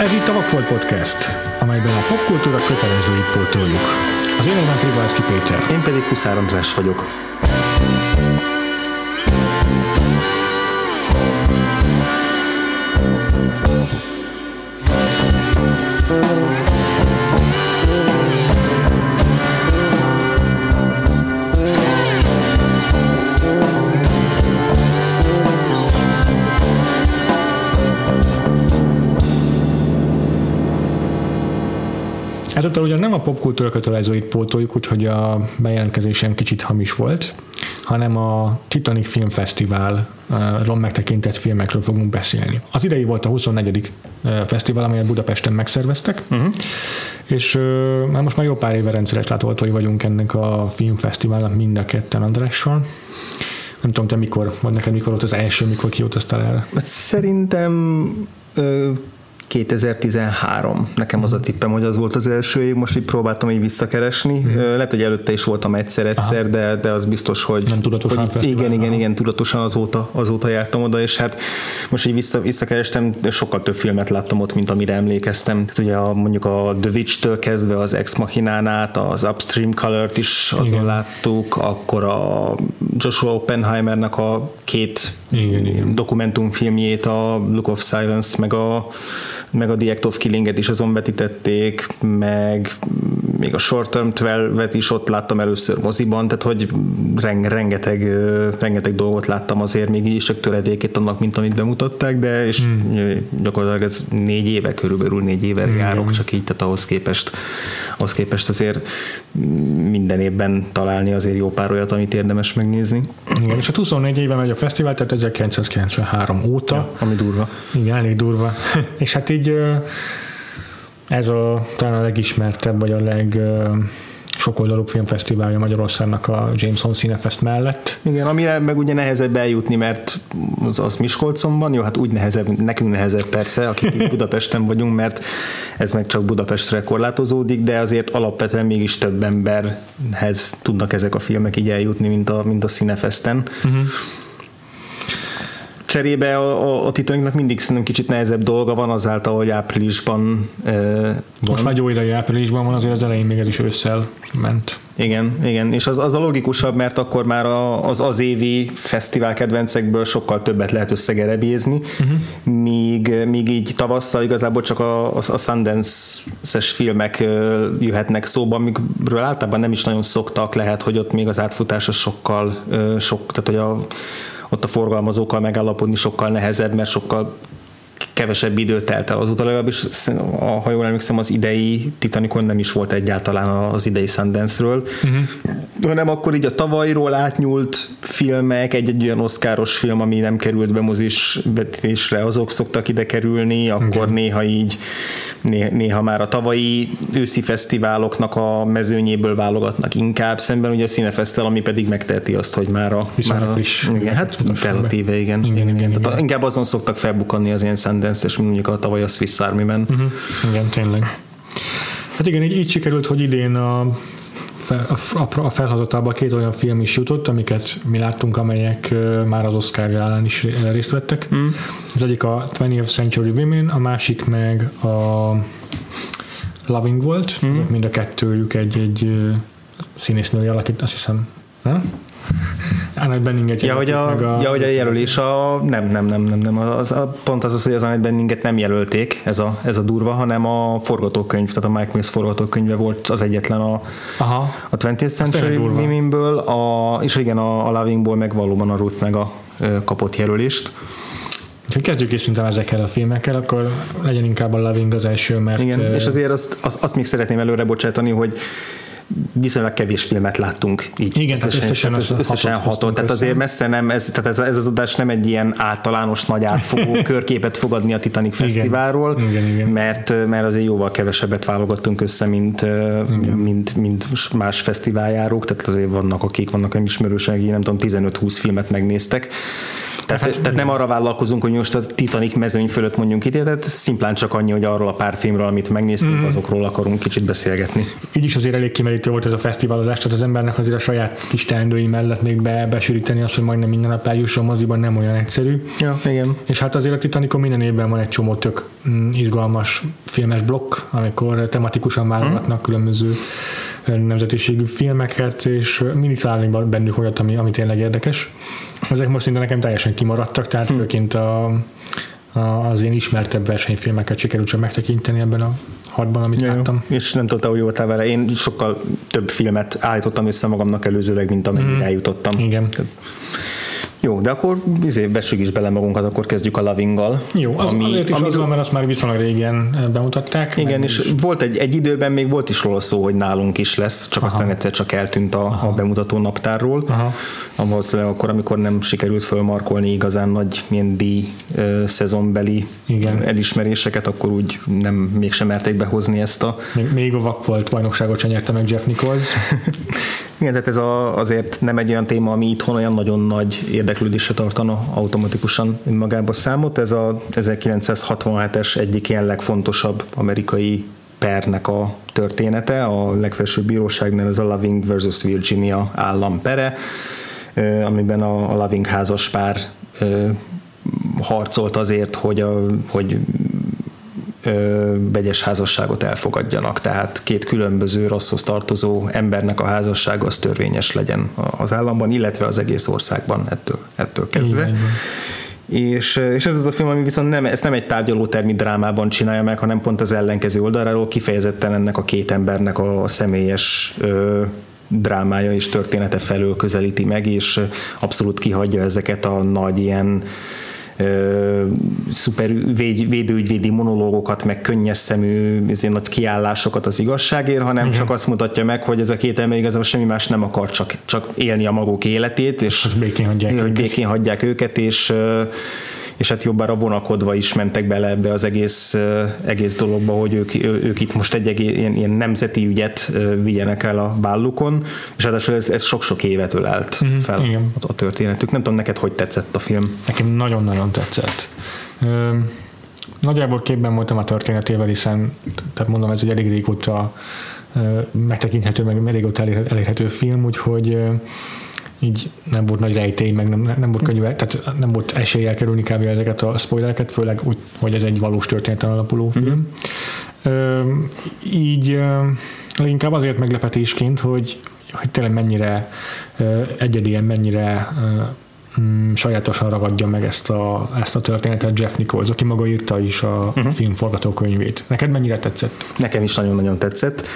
Ez itt a Vakfolt Podcast, amelyben a popkultúra kötelezőit pótoljuk. Az én nevem Péter. Én pedig Kuszár András vagyok. Ezúttal ugyan nem a popkultúra kötelezőit pótoljuk, úgyhogy a bejelentkezésem kicsit hamis volt, hanem a Titanic Film Fesztivál ron megtekintett filmekről fogunk beszélni. Az idei volt a 24. fesztivál, amelyet Budapesten megszerveztek, uh-huh. és már most már jó pár éve rendszeres látogatói vagyunk ennek a filmfesztiválnak mind a ketten Andrással. Nem tudom, te mikor, vagy neked mikor volt az első, mikor kiutaztál erre? Hát szerintem 2013. Nekem az a tippem, hogy az volt az első év, most így próbáltam így visszakeresni. Mm. Lehet, hogy előtte is voltam egyszer-egyszer, de, de az biztos, hogy... Nem tudatosan hogy Igen, igen, igen, tudatosan azóta, azóta jártam oda, és hát most így vissza, visszakerestem, sokkal több filmet láttam ott, mint amire emlékeztem. Tehát ugye a, mondjuk a The Witch-től kezdve az Ex Machinán át, az Upstream Color-t is azon igen. láttuk, akkor a Joshua Oppenheimernek a két igen, igen. dokumentumfilmjét, a Look of Silence, meg a meg a The Act of Killing-et is azon vetítették, meg még a Short Term 12-et is ott láttam először moziban, tehát hogy rengeteg, rengeteg dolgot láttam azért még így is csak töredékét annak, mint amit bemutatták, de és hmm. gyakorlatilag ez négy éve, körülbelül négy éve hmm. járok, csak így, tehát ahhoz képest, ahhoz képest azért minden évben találni azért jó pár olyat, amit érdemes megnézni. Igen, és a 24 éve megy a fesztivál, tehát 1993 óta. Ja, ami durva. Igen, elég durva. és hát így ez a talán a legismertebb, vagy a leg sokoldalú filmfesztiválja Magyarországnak a Jameson Cinefest mellett. Igen, amire meg ugye nehezebb eljutni, mert az, az Miskolcon van, jó, hát úgy nehezebb, nekünk nehezebb persze, akik itt Budapesten vagyunk, mert ez meg csak Budapestre korlátozódik, de azért alapvetően mégis több emberhez tudnak ezek a filmek így eljutni, mint a, mint a Cinefesten. Uh-huh cserébe a, a, a Titanicnak mindig szerintem kicsit nehezebb dolga van azáltal, hogy áprilisban e, van. Most már jó idei áprilisban van, azért az elején még ez is ősszel ment. Igen, igen, és az, az a logikusabb, mert akkor már a, az az évi fesztivál kedvencekből sokkal többet lehet összegerebézni, uh-huh. míg, míg így tavasszal igazából csak a, a, a Sundance-es filmek jöhetnek szóba, amikről általában nem is nagyon szoktak, lehet, hogy ott még az átfutása sokkal, sok, tehát hogy a ott a forgalmazókkal megállapodni sokkal nehezebb, mert sokkal kevesebb idő telt el azóta, legalábbis ha jól emlékszem, az idei Titanicon nem is volt egyáltalán az idei Sundance-ről, uh-huh. hanem akkor így a tavalyról átnyúlt filmek, egy-egy olyan oszkáros film, ami nem került be mozis vetésre, azok szoktak ide kerülni, akkor okay. néha így néha már a tavalyi őszi fesztiváloknak a mezőnyéből válogatnak inkább, szemben ugye a Színefesztel, ami pedig megteheti azt, hogy már a... már a friss. Igen, hát relatíve, igen. igen, igen, igen. igen. inkább azon szoktak felbukkanni az ilyen Sundance, és mondjuk a tavaly a Swiss Army-ben. Uh-huh. Igen, tényleg. Hát igen, így, így sikerült, hogy idén a a felhozatában két olyan film is jutott, amiket mi láttunk, amelyek már az Oscar gálán is részt vettek. Mm. Az egyik a 20th Century Women, a másik meg a Loving volt, mm. mind a kettőjük egy, egy színésznői alakít, azt hiszem, nem? Annette Benninget ja, hogy a, a... Ja, hogy a jelölés a... Nem, nem, nem, nem, nem. Az, a, pont az az, hogy az Annette Benninget nem jelölték, ez a, ez a durva, hanem a forgatókönyv, tehát a Mike Mills forgatókönyve volt az egyetlen a, Aha. a 20th Century Women-ből, a, és igen, a, a Lovingból meg valóban a Ruth meg a kapott jelölést. Ha kezdjük is szerintem ezekkel a filmekkel, akkor legyen inkább a Loving az első, mert... Igen, és azért azt, azt, azt még szeretném előre bocsátani, hogy viszonylag kevés filmet láttunk így. Igen, összesen, összesen, összesen, összesen hatot, hatot tehát azért messze nem, ez, tehát ez, ez az adás nem egy ilyen általános nagy átfogó körképet fogadni a Titanic igen. Fesztiválról, igen, igen. Mert, mert azért jóval kevesebbet válogattunk össze, mint, mint, mint más fesztiváljárók, tehát azért vannak, akik vannak nem ismerősek, nem tudom, 15-20 filmet megnéztek, Tehát, hát, tehát nem arra vállalkozunk, hogy most a Titanic mezőny fölött mondjunk itt, tehát szimplán csak annyi, hogy arról a pár filmről, amit megnéztünk, mm. azokról akarunk kicsit beszélgetni. Így is azért elég kimerítő volt ez a fesztiválozás, tehát az embernek azért a saját kis teendői mellett még be, besűríteni azt, hogy majdnem minden nap eljusson moziban nem olyan egyszerű. Ja, igen. És hát azért a Titanicon minden évben van egy csomó tök mm, izgalmas filmes blokk, amikor tematikusan válogatnak mm. különböző nemzetiségű filmeket, és mindig találni bennük olyat, ami, ami tényleg érdekes. Ezek most szinte nekem teljesen kimaradtak, tehát hm. főként a, az én ismertebb versenyfilmeket sikerült csak megtekinteni ebben a hatban, amit ja, láttam. És nem tudta, hogy voltál vele. Én sokkal több filmet állítottam össze magamnak előzőleg, mint amennyire mm. eljutottam. Igen. Jó, de akkor izé, vessük is bele magunkat, akkor kezdjük a Lovinggal. Jó, az, ami, azért is ami, van, mert azt már viszonylag régen eh, bemutatták. Igen, és is. volt egy, egy időben még volt is róla szó, hogy nálunk is lesz, csak Aha. aztán egyszer csak eltűnt a, a bemutató naptárról. Aha. Valószínűleg akkor, amikor nem sikerült fölmarkolni igazán nagy ilyen díj uh, szezonbeli Igen. elismeréseket, akkor úgy nem mégsem merték behozni ezt a... Még, még a vak volt bajnokságot sem nyerte meg Jeff Nichols. Igen, tehát ez a, azért nem egy olyan téma, ami itthon olyan nagyon nagy érdeklődésre tartana automatikusan önmagába számot. Ez a 1967-es egyik ilyen legfontosabb amerikai pernek a története, a legfelsőbb bíróságnál ez a Loving versus Virginia állampere, amiben a, a Loving házas pár harcolt azért, hogy, a, hogy vegyes házasságot elfogadjanak, tehát két különböző rosszhoz tartozó embernek a házassága az törvényes legyen az államban, illetve az egész országban ettől, ettől kezdve. Igen, és, és ez az a film, ami viszont nem, ezt nem egy tárgyalótermi drámában csinálja meg, hanem pont az ellenkező oldaláról kifejezetten ennek a két embernek a személyes ö, drámája és története felől közelíti meg, és abszolút kihagyja ezeket a nagy ilyen szuper véd, védőügyvédi monológokat, meg könnyes szemű nagy kiállásokat az igazságért, hanem Igen. csak azt mutatja meg, hogy ez a két ember igazából semmi más nem akar, csak, csak élni a maguk életét, és hogy békén hagyják, hogy őket. békén hagyják őket, és és hát jobbára vonakodva is mentek bele ebbe az egész, egész dologba, hogy ők, ők itt most egy egész, ilyen, ilyen nemzeti ügyet vigyenek el a vállukon, és ráadásul ez, ez sok-sok évet ölelt mm, fel igen. a történetük. Nem tudom, neked hogy tetszett a film? Nekem nagyon-nagyon tetszett. Ö, nagyjából képben voltam a történetével, hiszen tehát mondom, ez egy elég régóta megtekinthető, meg régóta elérhető film, úgyhogy így nem volt nagy rejtély, meg nem, nem volt könnyű, tehát nem volt esély elkerülni kb. ezeket a spoilereket, főleg úgy, hogy ez egy valós történeten alapuló film. Mm-hmm. Ö, így ö, inkább azért meglepetésként, hogy, hogy tényleg mennyire ö, egyedien, mennyire ö, mm, sajátosan ragadja meg ezt a, ezt a történetet Jeff Nichols, aki maga írta is a uh-huh. film forgatókönyvét. Neked mennyire tetszett? Nekem is nagyon-nagyon tetszett.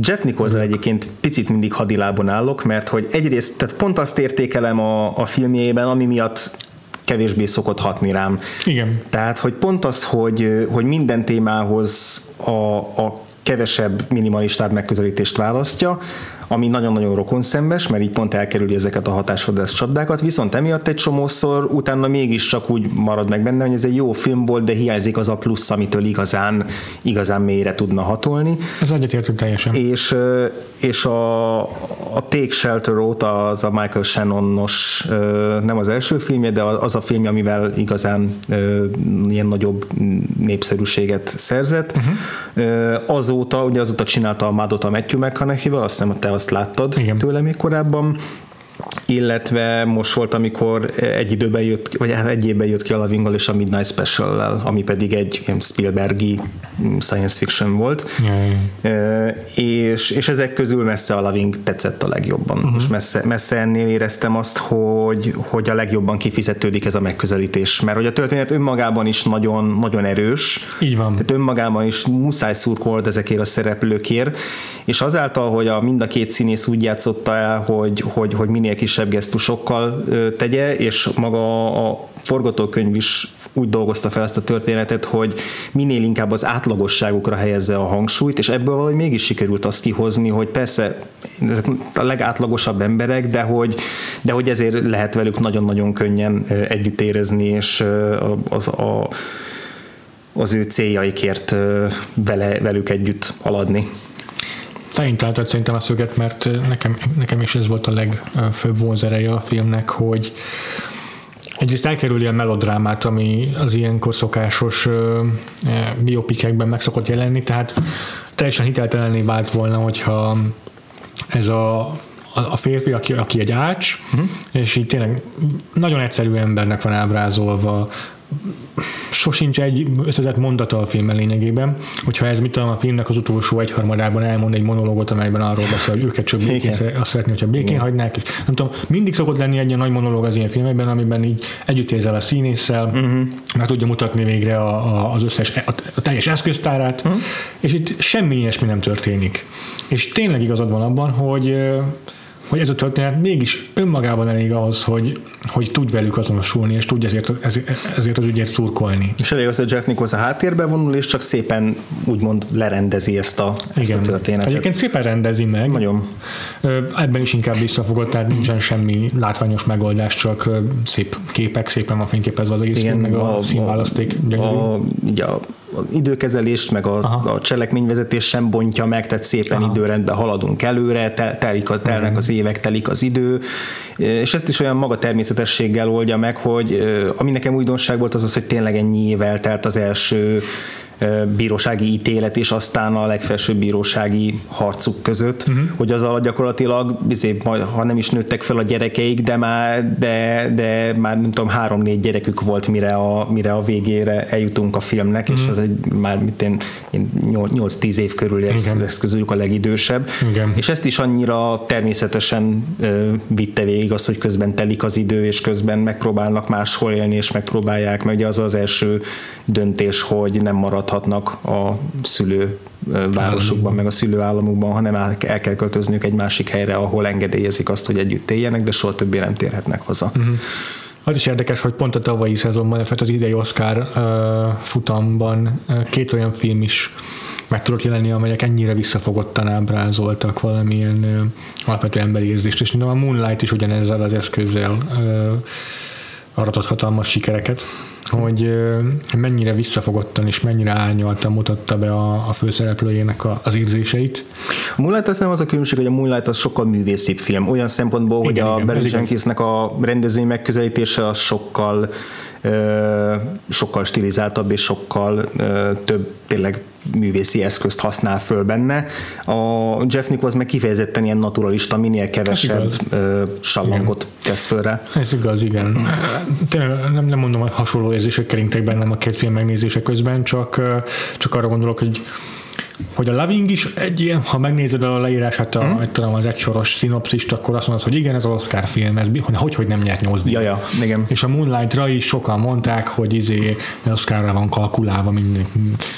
Jeff nichols uh-huh. egyébként picit mindig hadilábon állok, mert hogy egyrészt tehát pont azt értékelem a, a filmjében, ami miatt kevésbé szokott hatni rám. Igen. Tehát, hogy pont az, hogy, hogy minden témához a, a kevesebb minimalistább megközelítést választja, ami nagyon-nagyon rokonszembes, mert így pont elkerüli ezeket a hatásvadász csapdákat, viszont emiatt egy csomószor utána mégiscsak úgy marad meg benne, hogy ez egy jó film volt, de hiányzik az a plusz, amitől igazán, igazán mélyre tudna hatolni. Ez egyetértünk teljesen. És, és a, a Take Shelter óta az a Michael Shannonos nem az első filmje, de az a film, amivel igazán ilyen nagyobb népszerűséget szerzett. Uh-huh. Azóta, ugye azóta csinálta a Madot a Matthew McConaughey-vel, azt hiszem, te azt láttad Igen. tőle még korábban, illetve most volt, amikor egy időben jött, vagy hát egy évben jött ki a Loving és a Midnight special ami pedig egy Spielbergi science fiction volt, yeah. és, és ezek közül messze a Loving tetszett a legjobban, uh-huh. és messze, messze ennél éreztem azt, hogy, hogy a legjobban kifizetődik ez a megközelítés, mert hogy a történet önmagában is nagyon, nagyon erős, így van. Tehát önmagában is muszáj szurkolt ezekért a szereplőkért, és azáltal, hogy a mind a két színész úgy játszotta el, hogy, hogy, hogy minél kisebb gesztusokkal tegye, és maga a forgatókönyv is úgy dolgozta fel ezt a történetet, hogy minél inkább az átlagosságukra helyezze a hangsúlyt, és ebből valahogy mégis sikerült azt kihozni, hogy persze ezek a legátlagosabb emberek, de hogy, de hogy ezért lehet velük nagyon-nagyon könnyen együtt érezni, és az a az ő céljaikért vele, velük együtt haladni fején látod szerintem a szöget, mert nekem, nekem is ez volt a legfőbb vonzereje a filmnek, hogy egyrészt elkerüli a melodrámát, ami az ilyenkor szokásos ö, biopikekben meg szokott jelenni, tehát teljesen hiteltelenné vált volna, hogyha ez a a férfi, aki, aki egy ács, uh-huh. és így tényleg nagyon egyszerű embernek van ábrázolva, sosincs egy összetett mondata a filmben lényegében, hogyha ez mit tudom, a filmnek az utolsó egyharmadában elmond egy monológot, amelyben arról beszél, hogy őket csak békén, azt szeretné, hogyha békén Igen. hagynák, és nem tudom, mindig szokott lenni egy ilyen nagy monológ az ilyen filmekben, amiben így együtt érzel a színésszel, uh-huh. meg tudja mutatni végre a, a, az összes, a, a teljes eszköztárát, uh-huh. és itt semmi ilyesmi nem történik. És tényleg igazad van abban, hogy hogy ez a történet mégis önmagában elég ahhoz, hogy, hogy tudj velük azonosulni, és tudj ezért, ezért az ügyért szurkolni. És elég az, hogy Jack Nicholson háttérbe vonul, és csak szépen úgymond lerendezi ezt a, ezt a történetet. Egyébként szépen rendezi meg. Nagyon. Ebben is inkább visszafogott, tehát nincsen semmi látványos megoldás, csak szép képek, szépen van fényképezve az egész Igen, meg a, a színválaszték. A, a, a, a időkezelést, meg a, a cselekményvezetés sem bontja meg, tehát szépen Aha. időrendben haladunk előre, tel, telik a, telnek az évek, telik az idő, és ezt is olyan maga természetességgel oldja meg, hogy ami nekem újdonság volt az az, hogy tényleg ennyi évvel telt az első bírósági ítélet és aztán a legfelsőbb bírósági harcuk között, uh-huh. hogy az alatt gyakorlatilag, bizony, ha nem is nőttek fel a gyerekeik, de már, de, de már nem tudom, három-négy gyerekük volt, mire a, mire a végére eljutunk a filmnek, uh-huh. és mhm. az egy már mint én, én 8-10 év körül lesz, lesz közülük a legidősebb. Igen. És ezt is annyira természetesen uh, vitte végig az, hogy közben telik az idő, és közben megpróbálnak máshol élni, és megpróbálják, mert ugye az az első döntés, hogy nem maradhatnak a szülő városukban, meg a szülőállamukban, hanem el kell költözniük egy másik helyre, ahol engedélyezik azt, hogy együtt éljenek, de soha többé nem térhetnek haza. Uh-huh. Az is érdekes, hogy pont a tavalyi szezonban, illetve az idei Oscar uh, futamban uh, két olyan film is meg tudott jelenni, amelyek ennyire visszafogottan ábrázoltak valamilyen uh, alapvető emberi érzést, és a Moonlight is ugyanezzel az eszközzel uh, aratott hatalmas sikereket hogy mennyire visszafogottan és mennyire árnyaltan mutatta be a, a főszereplőjének a, az érzéseit. A Moonlight az nem az a különbség, hogy a Moonlight az sokkal művészibb film, olyan szempontból, igen, hogy igen, a Barry Jenkinsnek a rendezői megközelítése az sokkal sokkal stilizáltabb és sokkal több tényleg művészi eszközt használ föl benne. A Jeff Nichols meg kifejezetten ilyen naturalista, minél kevesebb sallangot tesz fölre. Ez igaz, igen. Tényleg nem, nem mondom, hogy hasonló érzések keringtek bennem a két film megnézése közben, csak, csak arra gondolok, hogy hogy a Loving is egy ilyen, ha megnézed a leírását, a, hmm. tudom, az egysoros szinopszist, akkor azt mondod, hogy igen, ez az Oscar film, ez hogy, hogy nem nyert nyolc ja, ja, igen. És a Moonlight-ra is sokan mondták, hogy izé Oscarra van kalkulálva minden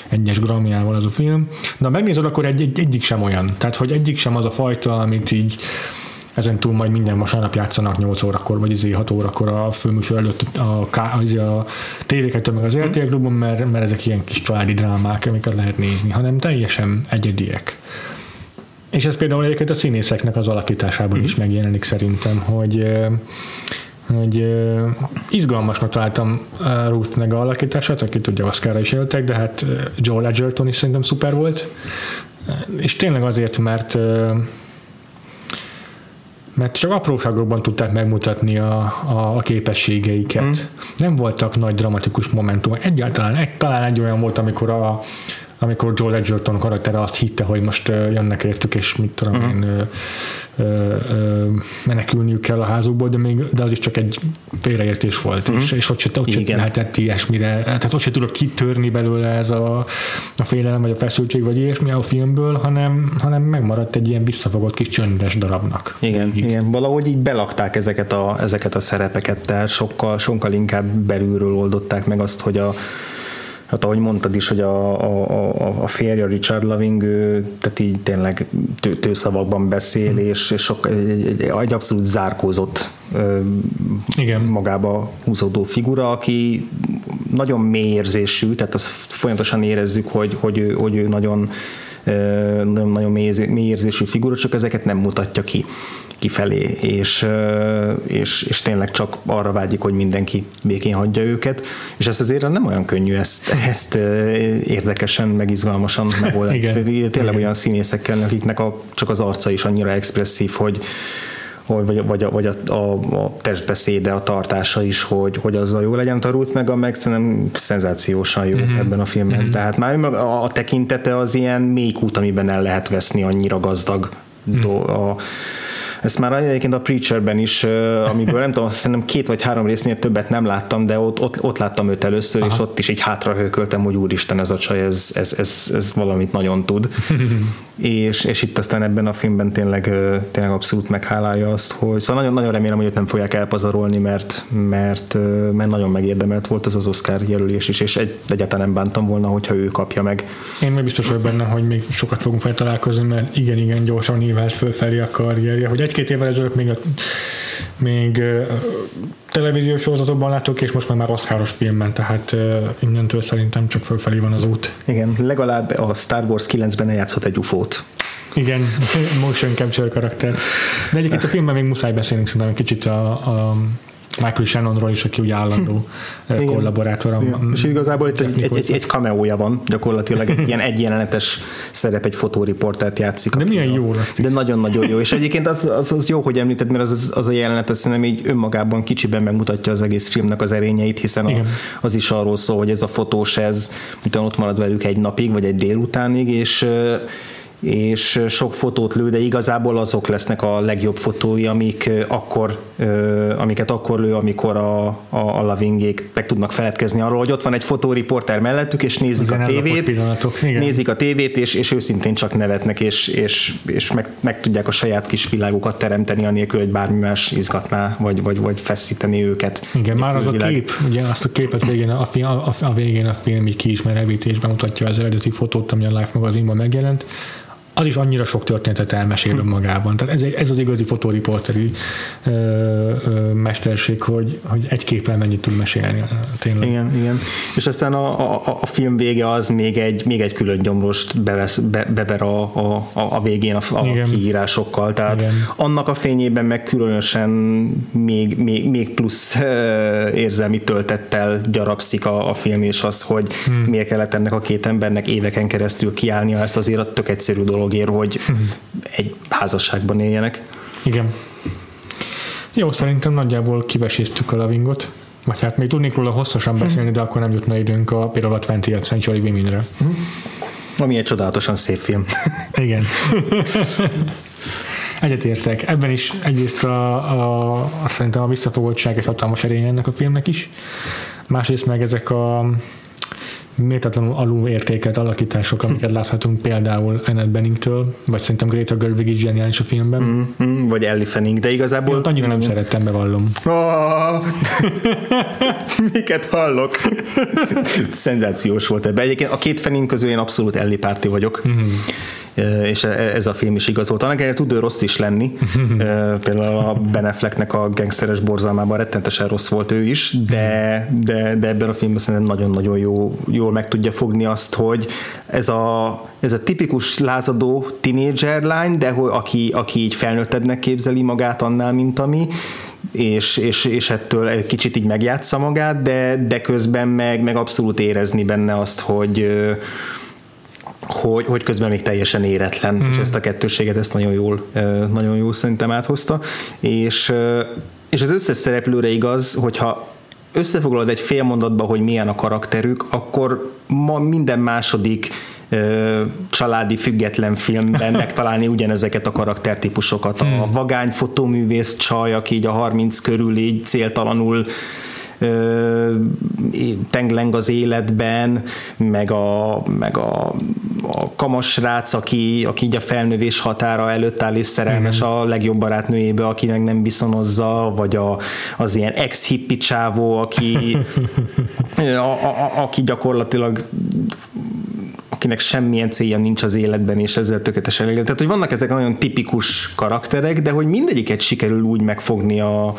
egyes gramjával az a film. De ha megnézed, akkor egy, egy, egyik sem olyan. Tehát, hogy egyik sem az a fajta, amit így ezen túl majd minden vasárnap játszanak 8 órakor, vagy izé 6 órakor a főműsor előtt a, a, izé a tévéket meg az RTL klubon, mert, mert ezek ilyen kis családi drámák, amiket lehet nézni, hanem teljesen egyediek. És ez például egyébként a színészeknek az alakításában mm. is megjelenik szerintem, hogy hogy izgalmasnak találtam Ruth meg alakítását, aki tudja, Oscarra is éltek, de hát Joel Edgerton is szerintem szuper volt, és tényleg azért, mert mert csak apróságokban tudták megmutatni a, a, a képességeiket. Mm. Nem voltak nagy dramatikus momentumok. Egyáltalán egy, talán egy olyan volt, amikor a, amikor Joel Edgerton karaktere azt hitte, hogy most jönnek értük, és mit tudom uh-huh. én, ö, ö, menekülniük kell a házukból, de, még, de az is csak egy félreértés volt, uh-huh. és, és ott se, ott se lehetett ilyesmire, tehát ott se tudok kitörni belőle ez a, a félelem, vagy a feszültség, vagy ilyesmi a filmből, hanem, hanem megmaradt egy ilyen visszafogott kis csöndes darabnak. Igen, így. igen. valahogy így belakták ezeket a, ezeket a szerepeket, tehát sokkal, sokkal inkább belülről oldották meg azt, hogy a hát ahogy mondtad is, hogy a, a, a, férje Richard Loving, ő, tehát így tényleg tő, tőszavakban beszél, hmm. és, és sok, egy, egy, egy abszolút zárkózott Igen. magába húzódó figura, aki nagyon mély érzésű, tehát azt folyamatosan érezzük, hogy, hogy, ő, hogy ő nagyon nagyon mély érzésű figura, csak ezeket nem mutatja ki kifelé, és, és, és tényleg csak arra vágyik, hogy mindenki békén hagyja őket, és ez azért nem olyan könnyű ezt, ezt érdekesen, meg izgalmasan megoldani. Tényleg Igen. olyan színészekkel, akiknek a, csak az arca is annyira expresszív, hogy vagy, vagy, a, vagy a, a, a testbeszéde, a tartása is, hogy, hogy azzal jó legyen. A Ruth meg a meg szerintem szenzációsan jó mm-hmm. ebben a filmben. Mm-hmm. Tehát már a, a tekintete az ilyen mély kút, amiben el lehet veszni, annyira gazdag do, a, ezt már egyébként a Preacherben is, amiből nem tudom, szerintem két vagy három résznél többet nem láttam, de ott, ott, ott láttam őt először, Aha. és ott is így hátrahőköltem, hogy úristen, ez a csaj, ez, ez, ez, ez valamit nagyon tud. és, és itt aztán ebben a filmben tényleg, tényleg abszolút meghálálja azt, hogy szóval nagyon, nagyon remélem, hogy őt nem fogják elpazarolni, mert, mert, mert nagyon megérdemelt volt ez az Oscar jelölés is, és egy, egyáltalán nem bántam volna, hogyha ő kapja meg. Én meg biztos vagyok benne, hogy még sokat fogunk fel találkozni, mert igen, igen, gyorsan nívelt fölfelé a karrierje, hogy egy-két évvel ezelőtt még, a, még televíziós sorozatokban látok, és most már már Oscaros filmben, tehát innentől szerintem csak fölfelé van az út. Igen, legalább a Star Wars 9-ben játszhat egy ufót. Igen, motion capture karakter. De egyébként a filmben még muszáj beszélni szerintem egy kicsit a, a Michael Shannonról is, aki ugye állandó hm. Igen. És igazából itt egy, egy, egy, egy cameója van, gyakorlatilag egy ilyen egyjelenetes szerep, egy fotóriportert játszik. De milyen jó azt De nagyon-nagyon jó. És egyébként az, az, az jó, hogy említed, mert az, az a jelenet azt szerintem így önmagában kicsiben megmutatja az egész filmnek az erényeit, hiszen a, az is arról szól, hogy ez a fotós, ez utána ott marad velük egy napig, vagy egy délutánig, és és sok fotót lő, de igazából azok lesznek a legjobb fotói, amik akkor, amiket akkor lő, amikor a, a, a lavingék meg tudnak feledkezni arról, hogy ott van egy fotóriporter mellettük, és nézik a tévét, nézik a tévét, és, és őszintén csak nevetnek, és, és, és meg, meg, tudják a saját kis világukat teremteni, anélkül, hogy bármi más izgatná, vagy, vagy, vagy feszíteni őket. Igen, már az világ. a kép, ugye azt a képet végén a, a, a, a végén a film így kiismerevítésben mutatja az eredeti fotót, ami a Life magazinban megjelent, az is annyira sok történetet elmesél önmagában. Tehát ez, ez az igazi fotóriporteri ö, ö, mesterség, hogy, hogy egy képpel mennyit tud mesélni. Tényleg. Igen, igen. És aztán a, a, a film vége az még egy, még egy külön gyomrost bevesz, be, bever a, a, a végén a, a kiírásokkal. Tehát igen. annak a fényében meg különösen még, még, még plusz érzelmi töltettel gyarapszik a, a film, és az, hogy hmm. miért kellett ennek a két embernek éveken keresztül kiállnia ezt azért a tök egyszerű dolog dologért, hogy egy házasságban éljenek. Igen. Jó, szerintem nagyjából kiveséztük a lavingot. Vagy hát még tudnék róla hosszasan beszélni, de akkor nem jutna időnk a például a 20th Century Women-re. Ami egy csodálatosan szép film. Igen. Egyetértek. Ebben is egyrészt a, a, a, szerintem a visszafogottság egy hatalmas erény ennek a filmnek is. Másrészt meg ezek a méltatlanul alul értékelt alakítások, amiket láthatunk például Annette Benningtől, vagy szerintem Greta Gerwig is zseniális a filmben. Mm, mm, vagy Ellie Fanning, de igazából... Én annyira nem szerettem, bevallom. Oh, miket hallok? Szenzációs volt ebben. Egyébként a két Fanning közül én abszolút Ellie párti vagyok. Mm-hmm és e, ez a film is igaz volt. Annak ellenére tud ő rossz is lenni. Például a Ben Afflecknek a gangsteres borzalmában rettentesen rossz volt ő is, de, de, de ebben a filmben szerintem nagyon-nagyon jó, jól meg tudja fogni azt, hogy ez a, ez a tipikus lázadó teenager lány, de hogy, aki, aki így felnőttebbnek képzeli magát annál, mint ami, és, és, és ettől egy kicsit így megjátsza magát, de, de közben meg, meg abszolút érezni benne azt, hogy hogy, hogy közben még teljesen éretlen, mm. és ezt a kettőséget ezt nagyon jól, nagyon jól szerintem áthozta, és, és az összes szereplőre igaz, hogyha összefoglalod egy fél mondatba, hogy milyen a karakterük, akkor ma minden második családi független filmben megtalálni ugyanezeket a karaktertípusokat. A hmm. vagány fotóművész csaj, aki így a 30 körül így céltalanul tengleng az életben, meg a, meg a, a kamas rác, aki, aki így a felnövés határa előtt áll és szerelmes mm. a legjobb barátnőjébe, akinek nem viszonozza, vagy a, az ilyen ex-hippi csávó, aki, a, a, a, aki gyakorlatilag akinek semmilyen célja nincs az életben, és ezzel tökéletesen elég. Tehát, hogy vannak ezek nagyon tipikus karakterek, de hogy mindegyiket sikerül úgy megfogni a,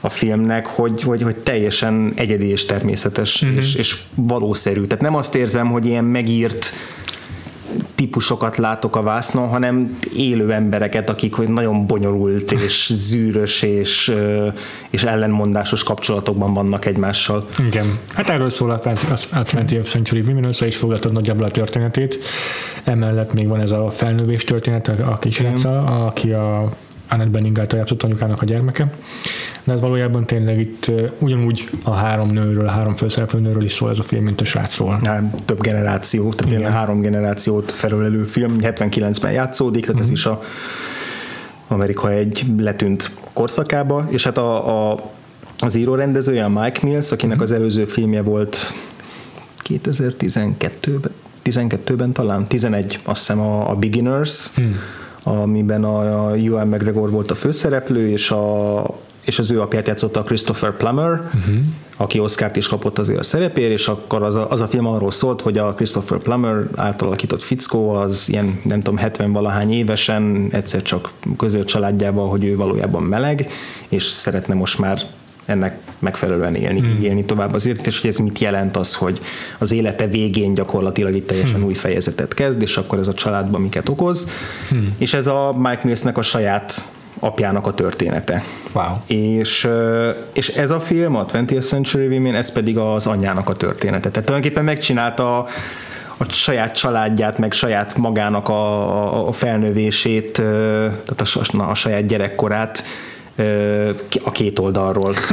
a filmnek, hogy, hogy, hogy teljesen egyedi és természetes mm-hmm. és, és valószerű. Tehát nem azt érzem, hogy ilyen megírt típusokat látok a vásznon, hanem élő embereket, akik hogy nagyon bonyolult és zűrös és, és ellenmondásos kapcsolatokban vannak egymással. Igen. Hát erről szól a 20th Century Women, össze is foglaltad nagyjából a történetét. Emellett még van ez a felnővés történet a kisráca, aki a Annette Bening által játszott anyukának a gyermeke, de ez valójában tényleg itt ugyanúgy a három nőről, a három főszereplő nőről is szól ez a film, mint a srácról. Hát, több generáció, tehát tényleg három generációt felölelő film, 79-ben játszódik, tehát uh-huh. ez mhm. is a Amerika egy letűnt korszakába, és hát a, a az író rendezője a Mike Mills, akinek uh-huh. az előző filmje volt 2012-ben, 12-ben talán, 11, azt hiszem a, a Beginners, hmm. Amiben a, Ewan McGregor volt a főszereplő, és a és az ő apját játszotta a Christopher Plummer, uh-huh. aki Oscárt is kapott azért a szerepér, és akkor az a, az a film arról szólt, hogy a Christopher Plummer által alakított fickó az ilyen, nem tudom, 70 valahány évesen egyszer csak közölt családjával, hogy ő valójában meleg, és szeretne most már ennek megfelelően élni, hmm. élni tovább az életet, és hogy ez mit jelent az, hogy az élete végén gyakorlatilag itt teljesen hmm. új fejezetet kezd, és akkor ez a családban miket okoz. Hmm. És ez a Mike Millsnek a saját apjának a története. Wow. És, és ez a film, a 20th Century Women, ez pedig az anyjának a története. Tehát tulajdonképpen megcsinálta a, a saját családját, meg saját magának a, a felnövését, tehát a, a saját gyerekkorát a két oldalról.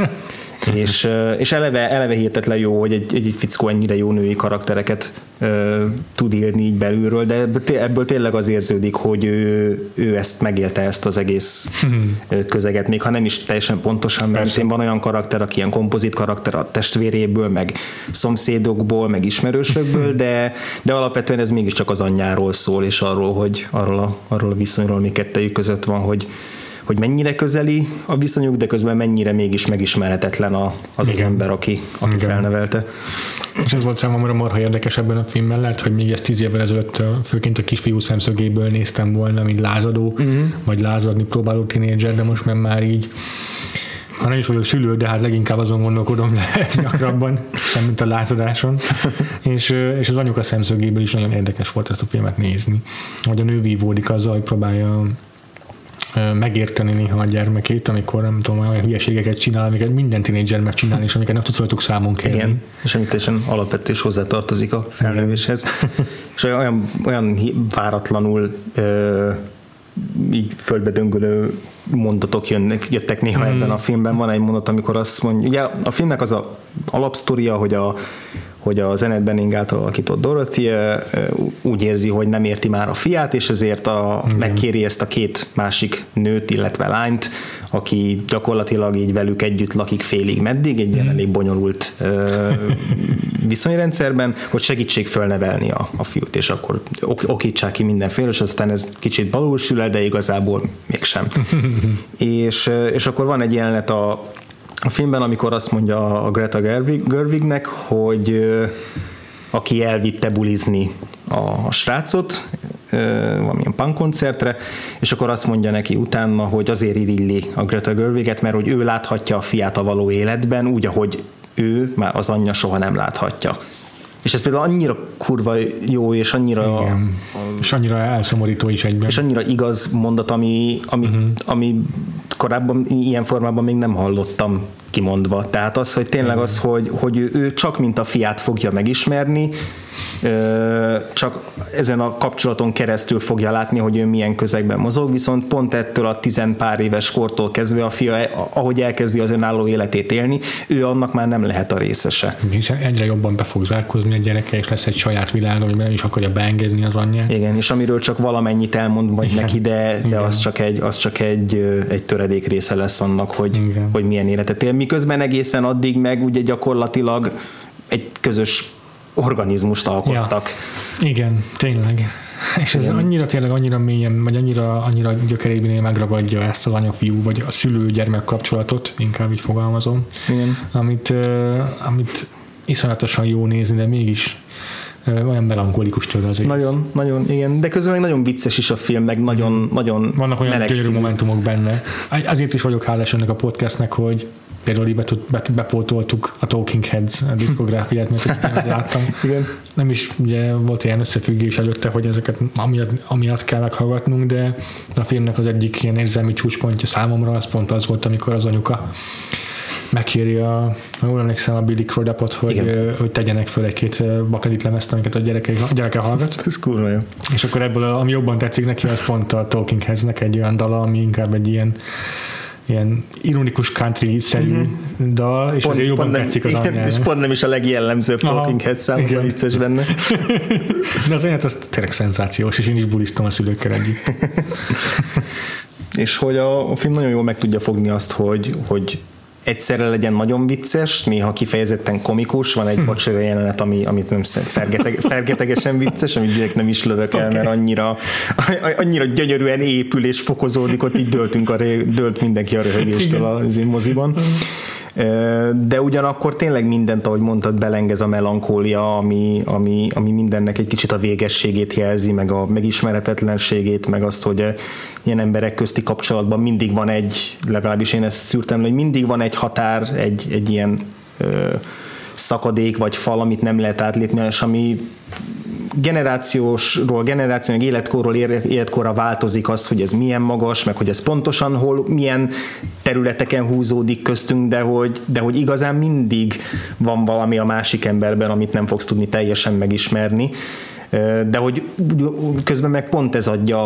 és, és eleve, eleve hihetetlen jó, hogy egy, egy fickó ennyire jó női karaktereket uh, tud írni így belülről, de ebből tényleg az érződik, hogy ő, ő ezt megélte ezt az egész közeget, még ha nem is teljesen pontosan, mert én van olyan karakter, aki ilyen kompozit karakter a testvéréből, meg szomszédokból, meg ismerősökből, de, de alapvetően ez mégiscsak az anyjáról szól, és arról, hogy arról a, arról a viszonyról, mi kettejük között van, hogy, hogy mennyire közeli a viszonyuk, de közben mennyire mégis megismerhetetlen a, az Igen. az ember, aki, aki felnevelte. És ez volt számomra marha érdekes ebben a filmben, lehet, hogy még ezt tíz évvel ezelőtt főként a kisfiú szemszögéből néztem volna, mint lázadó, uh-huh. vagy lázadni próbáló tinédzser, de most már már így ha nem is vagyok szülő, de hát leginkább azon gondolkodom le gyakrabban, nem mint a lázadáson. és, és az anyuka szemszögéből is nagyon érdekes volt ezt a filmet nézni. Hogy a nő vívódik azzal, hogy próbálja megérteni néha a gyermekét, amikor nem tudom, olyan hülyeségeket csinál, amiket minden tínédzser megcsinál, és amiket nem tudsz rajtuk számon kérni. Igen, és amit teljesen alapvető is hozzátartozik a felnővéshez. és olyan, olyan váratlanul ö, így földbe döngölő mondatok jönnek, jöttek néha mm. ebben a filmben. Van egy mondat, amikor azt mondja, ugye a filmnek az a alapsztoria, hogy a hogy a Zenet Benning által alakított Dorothy úgy érzi, hogy nem érti már a fiát, és ezért a, megkéri ezt a két másik nőt, illetve lányt, aki gyakorlatilag így velük együtt lakik félig meddig, egy ilyen mm. elég bonyolult ö, viszonyrendszerben, hogy segítség fölnevelni a, a fiút, és akkor ok, okítsák ki mindenféle, és aztán ez kicsit balul sül el, de igazából mégsem. és, és akkor van egy jelenet a, a filmben, amikor azt mondja a Greta Gerwig, Gerwignek, hogy aki elvitte bulizni a, a srácot, valamilyen punk koncertre, és akkor azt mondja neki utána, hogy azért irilli a Greta Gerwiget, mert hogy ő láthatja a fiát a való életben, úgy, ahogy ő már az anyja soha nem láthatja. És ez például annyira kurva jó, és annyira... Igen. És annyira elszomorító is egyben. És annyira igaz mondat, ami, ami, uh-huh. ami korábban ilyen formában még nem hallottam kimondva. Tehát az, hogy tényleg az, hogy, hogy ő csak mint a fiát fogja megismerni, csak ezen a kapcsolaton keresztül fogja látni, hogy ő milyen közegben mozog, viszont pont ettől a tizen pár éves kortól kezdve a fia, ahogy elkezdi az önálló életét élni, ő annak már nem lehet a részese. Hiszen egyre jobban be fog zárkozni a gyereke, és lesz egy saját világ, amiben is akarja beengezni az anyja. Igen, és amiről csak valamennyit elmond majd Igen. neki, de, de az csak, egy, az csak egy, egy töredék része lesz annak, hogy, hogy milyen életet él. Miközben egészen addig meg ugye gyakorlatilag egy közös organizmust alkottak. Ja. Igen, tényleg. És ez Igen. annyira tényleg annyira mélyen, vagy annyira, annyira gyökerében megragadja ezt az anya-fiú, vagy a szülő-gyermek kapcsolatot, inkább így fogalmazom, Igen. Amit, amit iszonyatosan jó nézni, de mégis olyan melankolikus tőle az Nagyon, nagyon, igen. De közben meg nagyon vicces is a film, meg nagyon, mm. nagyon Vannak olyan gyönyörű momentumok benne. Azért is vagyok hálás ennek a podcastnek, hogy például így bepótoltuk a Talking Heads a diszkográfiát, mert láttam. Igen. Nem is ugye volt ilyen összefüggés előtte, hogy ezeket amiatt, amiatt kell meghallgatnunk, de a filmnek az egyik ilyen érzelmi csúcspontja számomra az pont az volt, amikor az anyuka megkérje a, ha jól emlékszem, a Billy Crodapot, hogy, Igen. hogy tegyenek föl egy-két bakelit lemezt, amiket a gyereke, gyereke hallgat. Ez kurva jó. És akkor ebből, ami jobban tetszik neki, az pont a Talking Headsnek egy olyan dala, ami inkább egy ilyen ilyen ironikus country-szerű uh-huh. dal, és azért jobban nem, tetszik az igen, anyjának. és pont nem is a legjellemzőbb Aha, Talking Head szám, az a vicces benne. De az anyát az tényleg szenzációs, és én is bulisztom a szülőkkel együtt. És hogy a, a film nagyon jól meg tudja fogni azt, hogy, hogy egyszerre legyen nagyon vicces, néha kifejezetten komikus, van egy bocsere jelenet, ami, amit nem szem- fergeteg, fergetegesen vicces, amit direkt nem is lövök el, mert annyira, annyira gyönyörűen épül és fokozódik, ott így döltünk a, dölt mindenki a röhögéstől az én moziban. De ugyanakkor tényleg mindent, ahogy mondtad, belengez a melankólia, ami, ami, ami mindennek egy kicsit a végességét jelzi, meg a megismeretetlenségét, meg azt, hogy ilyen emberek közti kapcsolatban mindig van egy, legalábbis én ezt szűrtem, hogy mindig van egy határ, egy, egy ilyen szakadék vagy fal, amit nem lehet átlépni, és ami generációsról, generáció, meg életkorról életkorra változik az, hogy ez milyen magas, meg hogy ez pontosan hol, milyen területeken húzódik köztünk, de hogy, de hogy igazán mindig van valami a másik emberben, amit nem fogsz tudni teljesen megismerni. De hogy közben meg pont ez adja,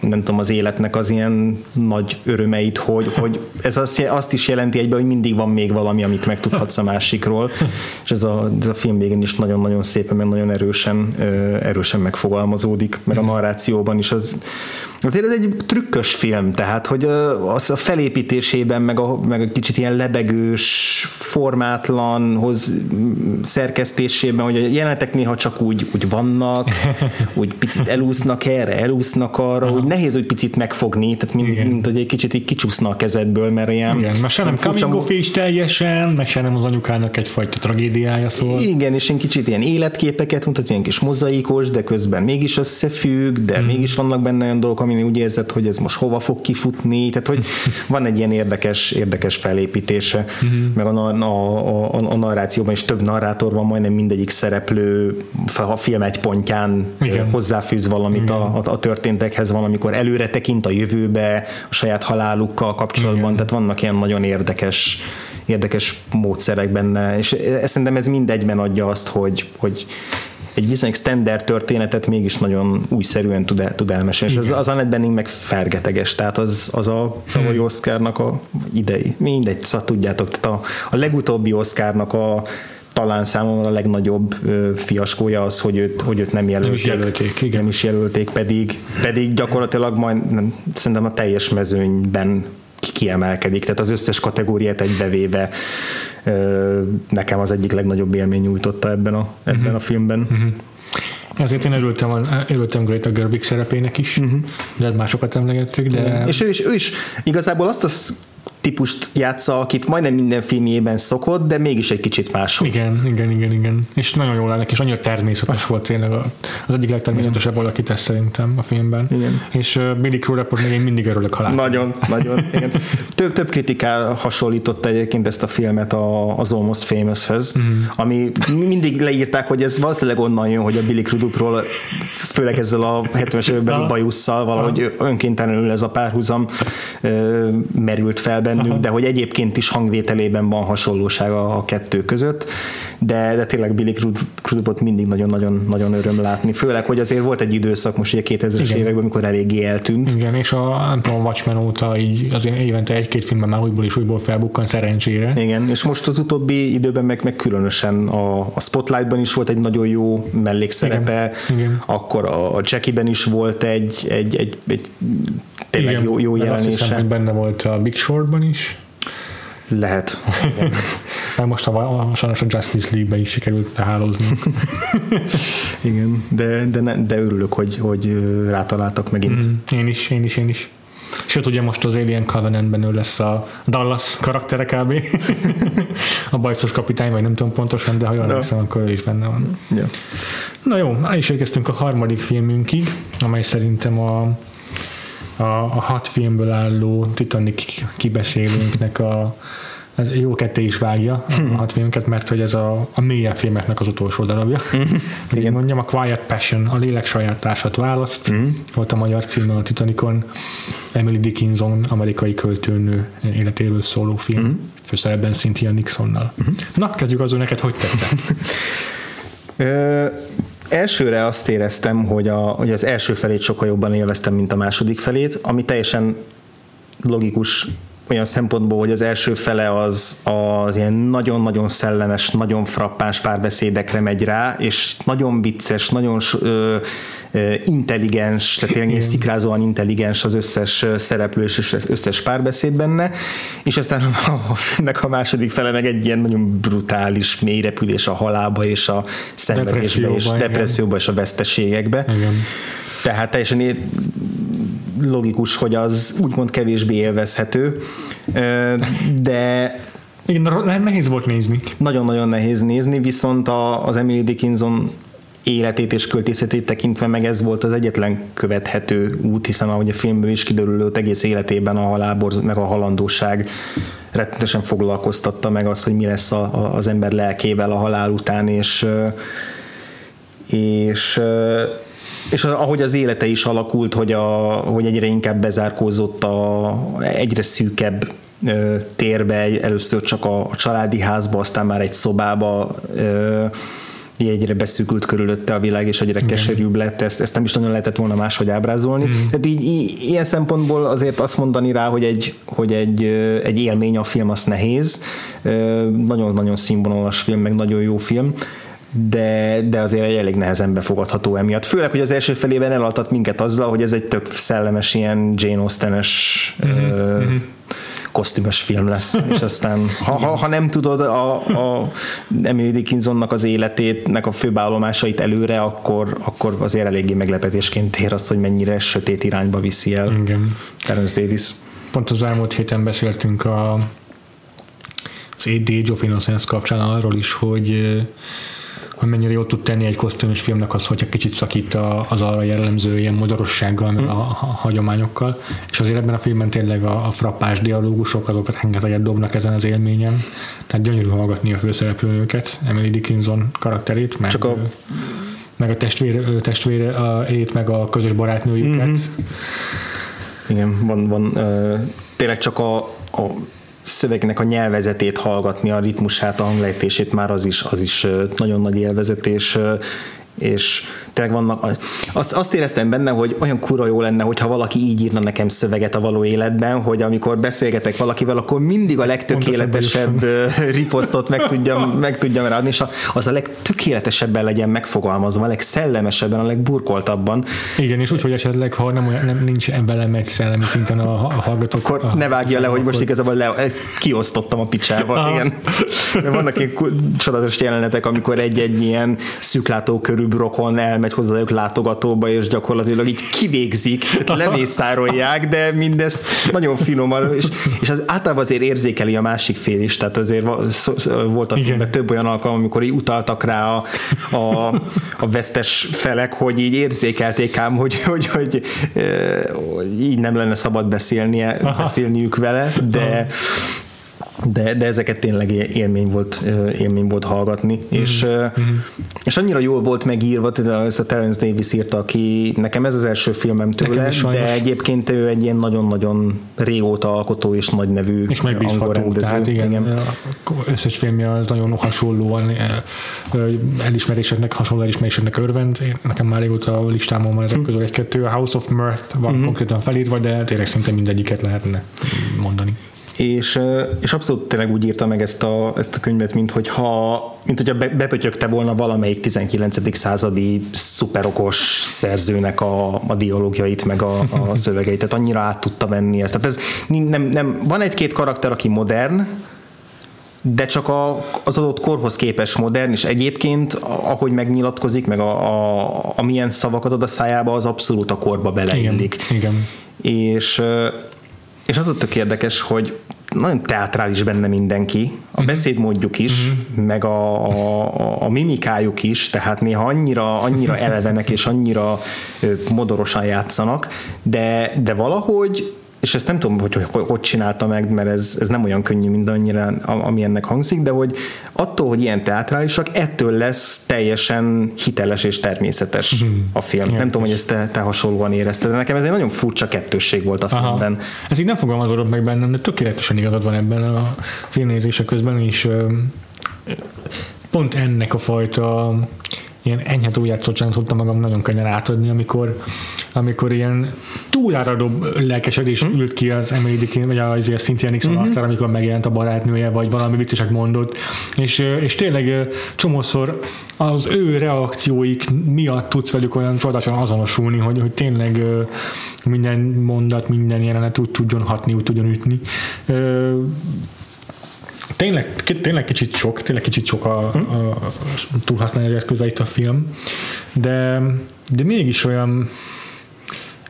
nem tudom, az életnek az ilyen nagy örömeit, hogy, hogy ez azt, azt is jelenti egyben, hogy mindig van még valami, amit megtudhatsz a másikról, és ez a, ez a film végén is nagyon-nagyon szépen, meg nagyon erősen, erősen megfogalmazódik, meg a narrációban is az, Azért ez egy trükkös film, tehát hogy az a felépítésében, meg a, meg a kicsit ilyen lebegős, formátlanhoz szerkesztésében, hogy a jelenetek néha csak úgy, úgy vannak, úgy picit elúsznak erre, elúsznak arra, Aha. úgy nehéz úgy picit megfogni, tehát mint, Igen. mint hogy egy kicsit így kicsúszna a kezedből, mert ilyen... Igen, mert se nem coming age teljesen, meg se nem az anyukának egyfajta tragédiája, szóval. Igen, és én kicsit ilyen életképeket mutat, ilyen kis mozaikos, de közben mégis összefügg, de hmm. mégis vannak benne olyan dolgok, amin úgy érzed, hogy ez most hova fog kifutni, tehát hogy van egy ilyen érdekes, érdekes felépítése, hmm. meg a, a, a, a narrációban is több narrátor van, majdnem mindegyik szereplő a film egy pontján Igen. hozzáfűz valamit a, a, a történtekhez, van, amikor előre tekint a jövőbe, a saját halálukkal kapcsolatban, Igen. tehát vannak ilyen nagyon érdekes érdekes módszerek benne, és szerintem ez mindegyben adja azt, hogy, hogy egy viszonylag standard történetet mégis nagyon újszerűen tud, el, tud elmesélni. És az, az Annette Bening meg fergeteges, tehát az, az a tavalyi Oscarnak a idei, mindegy, szóval tudjátok, tehát a, a legutóbbi Oscarnak a talán számomra a legnagyobb ö, fiaskója az, hogy őt, hogy őt nem jelölték. Nem is jelölték, igen. Nem is jelölték, pedig, pedig gyakorlatilag majd nem, szerintem a teljes mezőnyben kiemelkedik, tehát az összes kategóriát egybevéve nekem az egyik legnagyobb élmény nyújtotta ebben a, ebben uh-huh. a filmben. Uh-huh. Ezért én örültem, örültem Greta Gerwig szerepének is, uh-huh. de másokat emlegettük, de És ő is, ő is igazából azt a típust játsza, akit majdnem minden filmjében szokott, de mégis egy kicsit máshol. igen, igen, igen, igen. És nagyon jól állnak, és annyira természetes volt tényleg a- az egyik legtermészetesebb alakítás szerintem a filmben. Igen. És uh, Billy Crudapot még én mindig örülök, ha látom. Nagyon, nagyon. Igen. Több, több kritikál hasonlította egyébként ezt a filmet a, az Almost Famous-höz, Mhm. mm. ami mindig leírták, hogy ez valószínűleg onnan jön, hogy a Billy Crudupról főleg ezzel a 70-es évekbeli Aha. bajusszal valahogy önkéntelenül ez a párhuzam merült fel bennük, Aha. de hogy egyébként is hangvételében van hasonlóság a, a kettő között, de, de tényleg Billy Crud- Crudupot mindig nagyon-nagyon nagyon öröm látni, főleg, hogy azért volt egy időszak most ugye 2000-es Igen. években, amikor eléggé eltűnt. Igen, és a, nem tudom, Watchmen óta így azért évente egy-két filmben már újból és újból felbukkan szerencsére. Igen, és most az utóbbi időben meg, meg különösen a, a Spotlightban is volt egy nagyon jó mellékszerepe, Igen, igen. akkor a, a Jackie-ben is volt egy, egy, egy, egy tényleg Igen, jó, jó meg azt hiszem, jelenése. hogy benne volt a Big Shortban is, Lehet. Meg most a, a, sajnos a Justice League-be is sikerült behálózni. Igen, de, de, ne, de örülök, hogy, hogy rátaláltak megint. Mm. én is, én is, én is. Sőt, ugye most az Alien Covenantben ő lesz a Dallas karaktere kb. a bajszos kapitány, vagy nem tudom pontosan, de ha jól emlékszem, akkor ő is benne van. Ja. Na jó, el is érkeztünk a harmadik filmünkig, amely szerintem a, a, a hat filmből álló Titanic kibeszélőnknek a ez jó ketté is vágja a hat filmeket, mert hogy ez a, a mélyebb filmeknek az utolsó darabja. Hogy így mondjam, a Quiet Passion, a lélek sajátását választ, volt a magyar címe a Titanicon, Emily Dickinson, amerikai költőnő életéről szóló film. főszerepben Cynthia Nixonnal. Na, kezdjük azon, neked hogy tetszett? Elsőre azt éreztem, hogy, a, hogy az első felét sokkal jobban élveztem, mint a második felét, ami teljesen logikus olyan szempontból, hogy az első fele az, az ilyen nagyon-nagyon szellemes, nagyon frappáns párbeszédekre megy rá, és nagyon vicces, nagyon ö, ö, intelligens, tehát tényleg szikrázóan intelligens az összes szereplő és az összes párbeszéd benne, és aztán a, a a második fele meg egy ilyen nagyon brutális mélyrepülés a halába és a szenvedésbe és depresszióba és a veszteségekbe. Igen. Tehát teljesen logikus, hogy az úgymond kevésbé élvezhető, de igen, nehéz volt nézni. Nagyon-nagyon nehéz nézni, viszont a, az Emily Dickinson életét és költészetét tekintve meg ez volt az egyetlen követhető út, hiszen ahogy a filmből is kiderül, egész életében a halálbor, meg a halandóság rettenetesen foglalkoztatta meg az, hogy mi lesz a, a, az ember lelkével a halál után, és és és ahogy az élete is alakult, hogy, a, hogy egyre inkább bezárkózott a egyre szűkebb térbe, először csak a, a családi házba, aztán már egy szobába egyre beszűkült körülötte a világ, és egyre keserűbb lett, ezt, ezt nem is nagyon lehetett volna máshogy ábrázolni. Mm. Tehát így, így, ilyen szempontból azért azt mondani rá, hogy egy, hogy egy, egy élmény a film, az nehéz. Nagyon-nagyon színvonalas film, meg nagyon jó film de, de azért egy elég nehezen befogadható emiatt. Főleg, hogy az első felében elaltat minket azzal, hogy ez egy tök szellemes ilyen Jane Austen-es mm-hmm. ö, mhm. kosztümös film lesz, és aztán ha, ha, ha nem tudod a, a Emily Dickinsonnak az életétnek a főbálomásait előre, akkor, akkor azért eléggé meglepetésként ér az, hogy mennyire sötét irányba viszi el Igen. Terence Davis. Pont az elmúlt héten beszéltünk a az Age of Innocence kapcsán arról is, hogy hogy mennyire jól tud tenni egy kosztümös filmnek az, hogyha kicsit szakít az arra jellemző ilyen modorossággal, meg a, a hagyományokkal, és azért ebben a filmben tényleg a, a frappás dialógusok, azokat rengeteget dobnak ezen az élményen, tehát gyönyörű hallgatni a főszereplőnőket, Emily Dickinson karakterét, meg, Csak a meg a testvére, testvére a, ét, meg a közös barátnőjüket. Mm-hmm. Igen, van, van uh, tényleg csak a, a szövegnek a nyelvezetét hallgatni, a ritmusát, a hanglejtését már az is, az is nagyon nagy élvezet, és, tényleg vannak, azt, azt éreztem benne, hogy olyan kura jó lenne, hogyha valaki így írna nekem szöveget a való életben, hogy amikor beszélgetek valakivel, akkor mindig a legtökéletesebb riposztot meg tudjam, meg tudjam adni, és az a legtökéletesebben legyen megfogalmazva, a legszellemesebben, a legburkoltabban. Igen, és úgy, hogy esetleg, ha nem, nem nincs velem egy szellemi szinten a, a hallgatók. Akkor a, ne vágja le, hogy most igazából le, kiosztottam a picsába. Aha. Igen. Vannak ilyen csodatos jelenetek, amikor egy-egy ilyen szűklátókörű rokon elmegy elmegy hozzájuk látogatóba, és gyakorlatilag így kivégzik, lemészárolják, de mindezt nagyon finoman, és, és az általában azért érzékeli a másik fél is, tehát azért volt a filmben több olyan alkalom, amikor így utaltak rá a, a, a vesztes felek, hogy így érzékelték ám, hogy, hogy, hogy, hogy így nem lenne szabad beszélnie, beszélniük vele, de Aha de, de ezeket tényleg élmény volt, élmény volt hallgatni, mm-hmm. és, mm-hmm. és annyira jól volt megírva, ez a Terence Davis írta, aki nekem ez az első filmem tőle, de egyébként ő egy ilyen nagyon-nagyon régóta alkotó és nagy nevű és megbízható, tehát igen, igen. összes filmje az nagyon hasonlóan elismeréseknek, hasonló elismeréseknek örvend, nekem már régóta a listámon van ezek közül egy-kettő, a House of Mirth van mm-hmm. konkrétan felírva, de tényleg szinte mindegyiket lehetne mondani és, és abszolút tényleg úgy írta meg ezt a, ezt a könyvet, mint hogyha, mint hogyha bepötyögte volna valamelyik 19. századi szuperokos szerzőnek a, a dialógiait, meg a, a szövegeit, tehát annyira át tudta venni ezt. Tehát ez nem, nem, van egy-két karakter, aki modern, de csak a, az adott korhoz képes modern, és egyébként, ahogy megnyilatkozik, meg a, a, a milyen szavakat ad a szájába, az abszolút a korba beleillik. Igen, igen. És, és az ott tök érdekes, hogy nagyon teátrális benne mindenki, a mhm. beszédmódjuk is, uh-huh. meg a, a, a mimikájuk is, tehát néha annyira, annyira elevenek és annyira modorosan játszanak, de, de valahogy és ezt nem tudom, hogy hogy, hogy csinálta meg, mert ez, ez nem olyan könnyű, mint annyira, ami ennek hangzik, de hogy attól, hogy ilyen teátrálisak, ettől lesz teljesen hiteles és természetes hmm. a film. Igen, nem tudom, hogy ezt te, te hasonlóan érezted, de nekem ez egy nagyon furcsa kettősség volt a filmben. Aha. Ez így nem fogalmazódott meg bennem, de tökéletesen igazad van ebben a filmnézése közben is pont ennek a fajta ilyen enyhe túljátszócsának tudtam magam nagyon könnyen átadni, amikor, amikor ilyen túláradó lelkesedés hmm. ült ki az Emily Dickin, vagy az a Cynthia Nixon hmm. arcára, amikor megjelent a barátnője, vagy valami vicceset mondott, és, és tényleg csomószor az ő reakcióik miatt tudsz velük olyan csodálatosan azonosulni, hogy, hogy tényleg minden mondat, minden jelenet úgy tudjon hatni, úgy tudjon ütni tényleg, tényleg kicsit sok, tényleg kicsit sok a, a, a túlhasználni eszközeit a film, de, de mégis olyan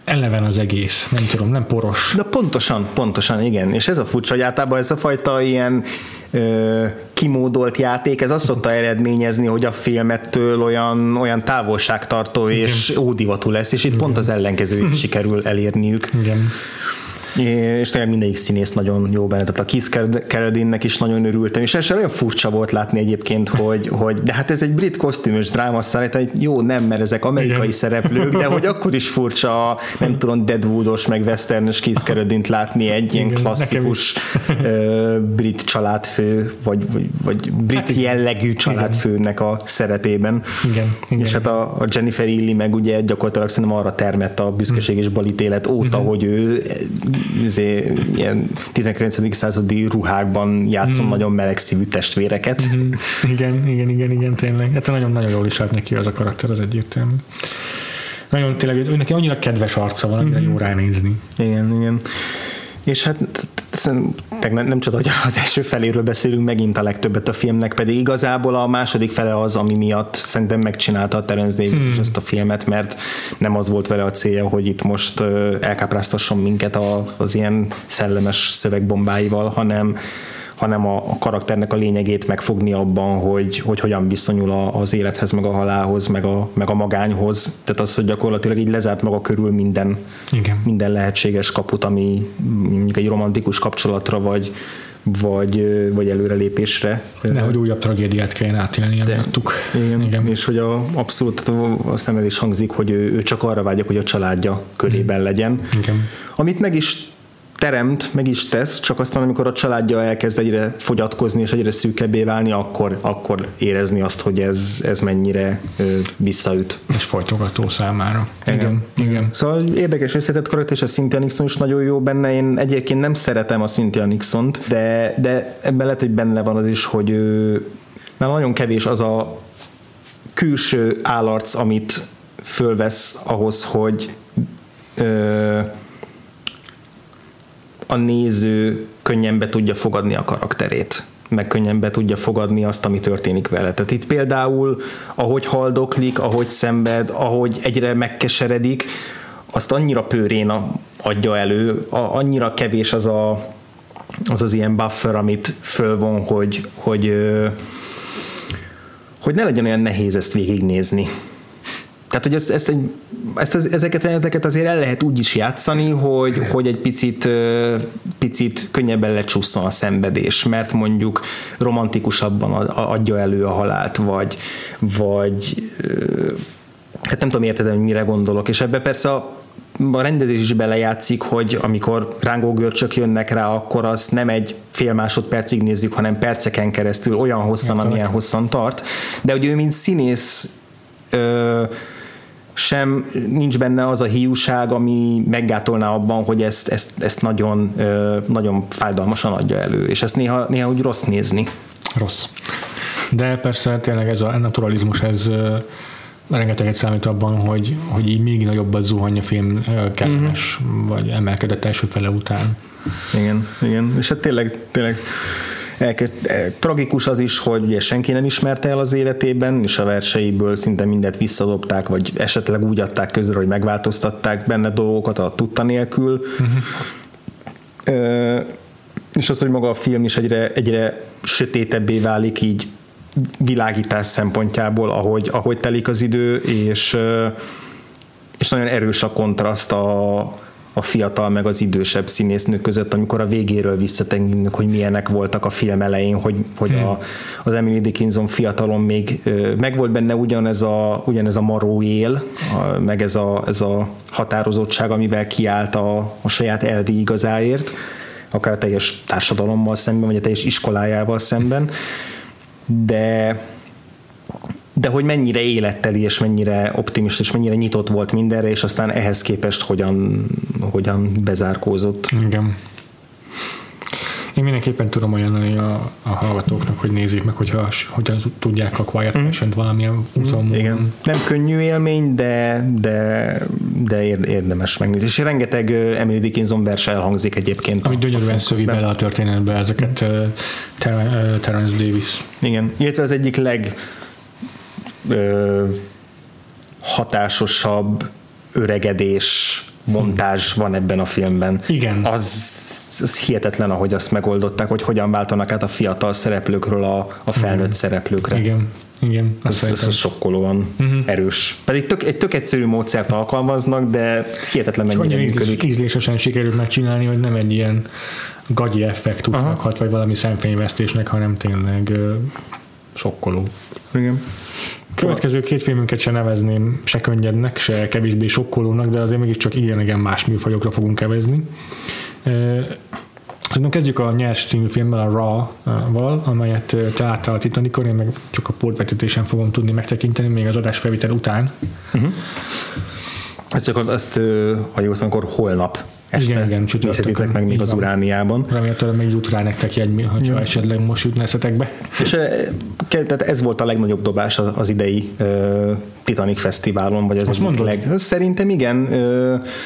eleven az egész, nem tudom, nem poros. De pontosan, pontosan, igen. És ez a furcsa, hogy általában ez a fajta ilyen ö, kimódolt játék, ez azt szokta eredményezni, hogy a filmettől olyan, olyan távolságtartó igen. és ódivatú lesz, és itt igen. pont az ellenkezőjét sikerül elérniük. Igen és tényleg mindegyik színész nagyon jó benne, tehát a Keith Carradine-nek is nagyon örültem, és ez olyan furcsa volt látni egyébként, hogy, hogy de hát ez egy brit kosztümös drámaszállít, hogy jó, nem, mert ezek amerikai Igen. szereplők, de hogy akkor is furcsa, nem tudom, Deadwoodos, meg westernes Keith Carradine-t látni egy ilyen Igen, klasszikus brit családfő, vagy, vagy, vagy brit hát jellegű családfőnek a szerepében. Igen, Igen. És hát a, a Jennifer Illy meg ugye gyakorlatilag szerintem arra termett a büszkeség és balítélet óta, uh-huh. hogy ő izé, ilyen 19. századi ruhákban játszom mm. nagyon melegszívű testvéreket. Mm. Igen, igen, igen, igen, tényleg. Hát nagyon-nagyon jól is állt neki az a karakter, az egyértelmű. Nagyon tényleg, ő neki annyira kedves arca van, annyira mm. jó ránézni. Igen, igen. És hát nem, nem csoda, hogy az első feléről beszélünk megint a legtöbbet a filmnek, pedig igazából a második fele az, ami miatt szerintem megcsinálta a Terence Davis hmm. ezt a filmet, mert nem az volt vele a célja, hogy itt most elkápráztasson minket az ilyen szellemes szövegbombáival, hanem hanem a, karakternek a lényegét megfogni abban, hogy, hogy hogyan viszonyul az élethez, meg a halálhoz, meg a, meg a magányhoz. Tehát az, hogy gyakorlatilag így lezárt maga körül minden, Igen. minden lehetséges kaput, ami mondjuk egy romantikus kapcsolatra, vagy, vagy, vagy előrelépésre. Nehogy újabb tragédiát kelljen átélni emiattuk. Igen, igen, és hogy a, abszolút a szemed is hangzik, hogy ő, ő csak arra vágyok, hogy a családja körében legyen. Igen. Amit meg is teremt, meg is tesz, csak aztán amikor a családja elkezd egyre fogyatkozni és egyre szűkebbé válni, akkor, akkor érezni azt, hogy ez, ez mennyire ö, visszaüt. És folytogató számára. Igen. igen. igen. Szóval érdekes összetett karakter, és a Cynthia Nixon is nagyon jó benne. Én egyébként nem szeretem a Cynthia Nixont, de, de ebben lehet, hogy benne van az is, hogy ő, mert nagyon kevés az a külső állarc, amit fölvesz ahhoz, hogy ö, a néző könnyen be tudja fogadni a karakterét meg könnyen be tudja fogadni azt, ami történik vele. Tehát itt például, ahogy haldoklik, ahogy szenved, ahogy egyre megkeseredik, azt annyira pőrén adja elő, annyira kevés az a, az, az ilyen buffer, amit fölvon, hogy, hogy, hogy ne legyen olyan nehéz ezt végignézni. Tehát, hogy ezt, ezt, egy, ezt ezeket a jeleneteket azért el lehet úgy is játszani, hogy, hogy egy picit, picit könnyebben lecsusszon a szenvedés, mert mondjuk romantikusabban adja elő a halált, vagy, vagy hát nem tudom érted, hogy mire gondolok, és ebbe persze a, a rendezés is belejátszik, hogy amikor rángó görcsök jönnek rá, akkor azt nem egy fél másodpercig nézzük, hanem perceken keresztül olyan hosszan, Értelek. amilyen hosszan tart. De hogy ő, mint színész ö, sem nincs benne az a hiúság, ami meggátolná abban, hogy ezt, ezt, ezt nagyon, nagyon fájdalmasan adja elő, és ezt néha, néha úgy rossz nézni. Rossz. De persze tényleg ez a naturalizmus, ez rengeteget számít abban, hogy, hogy így még nagyobbat zuhany a film kellemes, uh-huh. vagy emelkedett első fele után. Igen, igen. És hát tényleg, tényleg tragikus az is, hogy ugye senki nem ismerte el az életében, és a verseiből szinte mindent visszadobták, vagy esetleg úgy adták közre, hogy megváltoztatták benne dolgokat a tudta nélkül. Uh-huh. és az, hogy maga a film is egyre, egyre sötétebbé válik így világítás szempontjából, ahogy, ahogy telik az idő, és, és nagyon erős a kontraszt a, a fiatal meg az idősebb színésznő között, amikor a végéről visszatekintünk, hogy milyenek voltak a film elején, hogy, hogy hmm. a, az Emily Dickinson fiatalon még megvolt benne ugyanez a, ugyanez a maró él, a, meg ez a, ez a határozottság, amivel kiállt a, a saját elvi igazáért, akár a teljes társadalommal szemben, vagy a teljes iskolájával szemben, de de hogy mennyire életteli, és mennyire optimista, és mennyire nyitott volt mindenre, és aztán ehhez képest hogyan, hogyan bezárkózott. Igen. Én mindenképpen tudom ajánlani a, a hallgatóknak, hogy nézzék meg, hogyha, hogyha tudják a Quiet mm. Passion valamilyen úton. Mm. Igen. Nem könnyű élmény, de, de, de érdemes megnézni. És rengeteg Emily Dickinson vers elhangzik egyébként. Ami gyönyörűen szövi bele a történetbe ezeket mm. Terence Davis. Igen, illetve az egyik leg ö, hatásosabb öregedés montázs van ebben a filmben. Igen. Az, az hihetetlen, ahogy azt megoldották, hogy hogyan váltanak át a fiatal szereplőkről a, a felnőtt Igen. szereplőkre. Igen. Igen, ez, ez, ez sokkolóan uh-huh. erős. Pedig tök, egy tök egyszerű módszert alkalmaznak, de hihetetlen mennyire működik. Ízlésesen sikerült megcsinálni, hogy nem egy ilyen gagyi effektusnak hat, vagy valami szemfényvesztésnek, hanem tényleg uh, sokkoló. Igen. Következő két filmünket se nevezném se könnyednek, se kevésbé sokkolónak, de azért mégiscsak ilyen igen más műfajokra fogunk kevezni. Szerintem kezdjük a nyers című filmmel, a Raw-val, amelyet te láttál a Titanicon, én meg csak a portvetítésen fogom tudni megtekinteni, még az adás felvétel után. Uh-huh. Ezt csak azt, ha jól akkor holnap este igen, igen, nézhetitek meg még az Urániában. Remélhetőleg még jut rá nektek egy, ha ja. esetleg most jutna eszetekbe. És tehát ez volt a legnagyobb dobás az idei uh, Titanic Fesztiválon, vagy az Azt leg... Szerintem igen.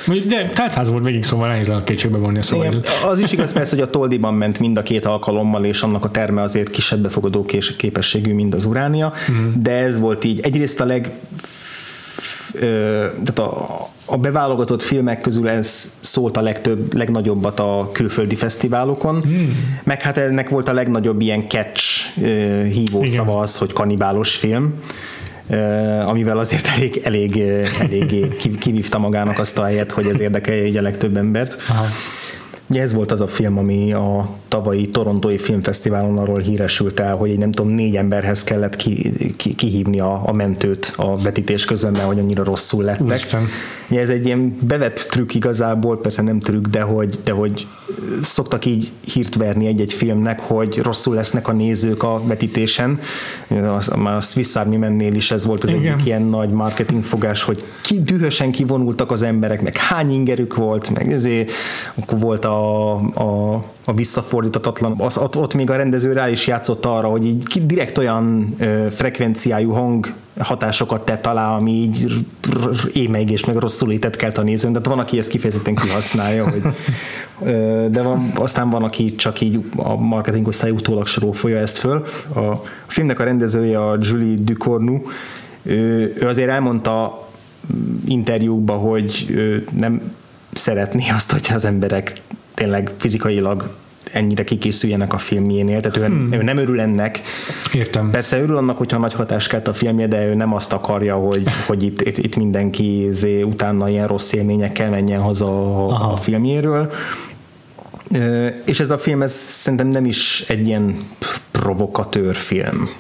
Uh, de teltház volt végig, szóval nehéz a kétségbe vonni a szóval. Igen, az is igaz persze, hogy a Toldiban ment mind a két alkalommal, és annak a terme azért kisebb befogadó képességű, mint az Uránia, uh-huh. de ez volt így egyrészt a leg tehát a, a beválogatott filmek közül ez szólt a legtöbb, legnagyobbat a külföldi fesztiválokon, hmm. meg hát ennek volt a legnagyobb ilyen catch hívószava az, hogy kanibálos film amivel azért elég, elég, elég kivívta magának azt a helyet, hogy ez érdekelje a legtöbb embert. Aha. Ugye ez volt az a film, ami a tavalyi Torontói Filmfesztiválon arról híresült el, hogy egy nem tudom, négy emberhez kellett ki, ki, kihívni a, a mentőt a vetítés közben, mert hogy annyira rosszul lettek. Isten. Ez egy ilyen bevett trükk igazából, persze nem trükk, de hogy, de hogy szoktak így hírt verni egy-egy filmnek, hogy rosszul lesznek a nézők a vetítésen. Már a Swiss Army mennél is ez volt az Igen. egyik ilyen nagy marketingfogás, hogy ki dühösen kivonultak az emberek, meg hány ingerük volt, meg ezért akkor volt a, a a visszafordítatatlan, az, ott, ott még a rendező rá is játszott arra, hogy így direkt olyan ö, frekvenciájú hang hatásokat tett alá, ami így émeig meg rosszul étett kelt a nézőn, de van, aki ezt kifejezetten kihasználja, hogy, ö, de van, aztán van, aki csak így a marketing osztály utólag sorolfolja ezt föl. A, a filmnek a rendezője a Julie Ducornu, ő, ő azért elmondta interjúkba, hogy nem szeretné azt, hogyha az emberek tényleg fizikailag ennyire kikészüljenek a filmjénél, tehát ő, hmm. ő nem örül ennek. Értem. Persze örül annak, hogyha nagy hatást kelt a filmje, de ő nem azt akarja, hogy, hogy itt, itt, itt mindenki zé, utána ilyen rossz élményekkel menjen haza a, a filmjéről. És ez a film, ez szerintem nem is egy ilyen provokatőr film.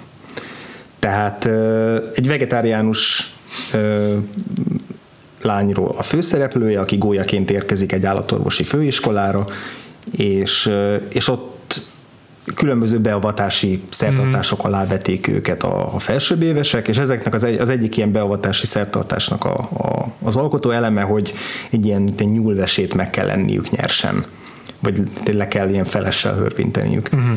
Tehát egy vegetáriánus lányról a főszereplője, aki gólyaként érkezik egy állatorvosi főiskolára, és, és ott különböző beavatási szertartások alá veték őket a, a felsőbb évesek, és ezeknek az, egy, az egyik ilyen beavatási szertartásnak a, a, az alkotó eleme, hogy egy ilyen, egy nyúlvesét meg kell lenniük nyersen, vagy le kell ilyen felessel hörpinteniük. Uh-huh.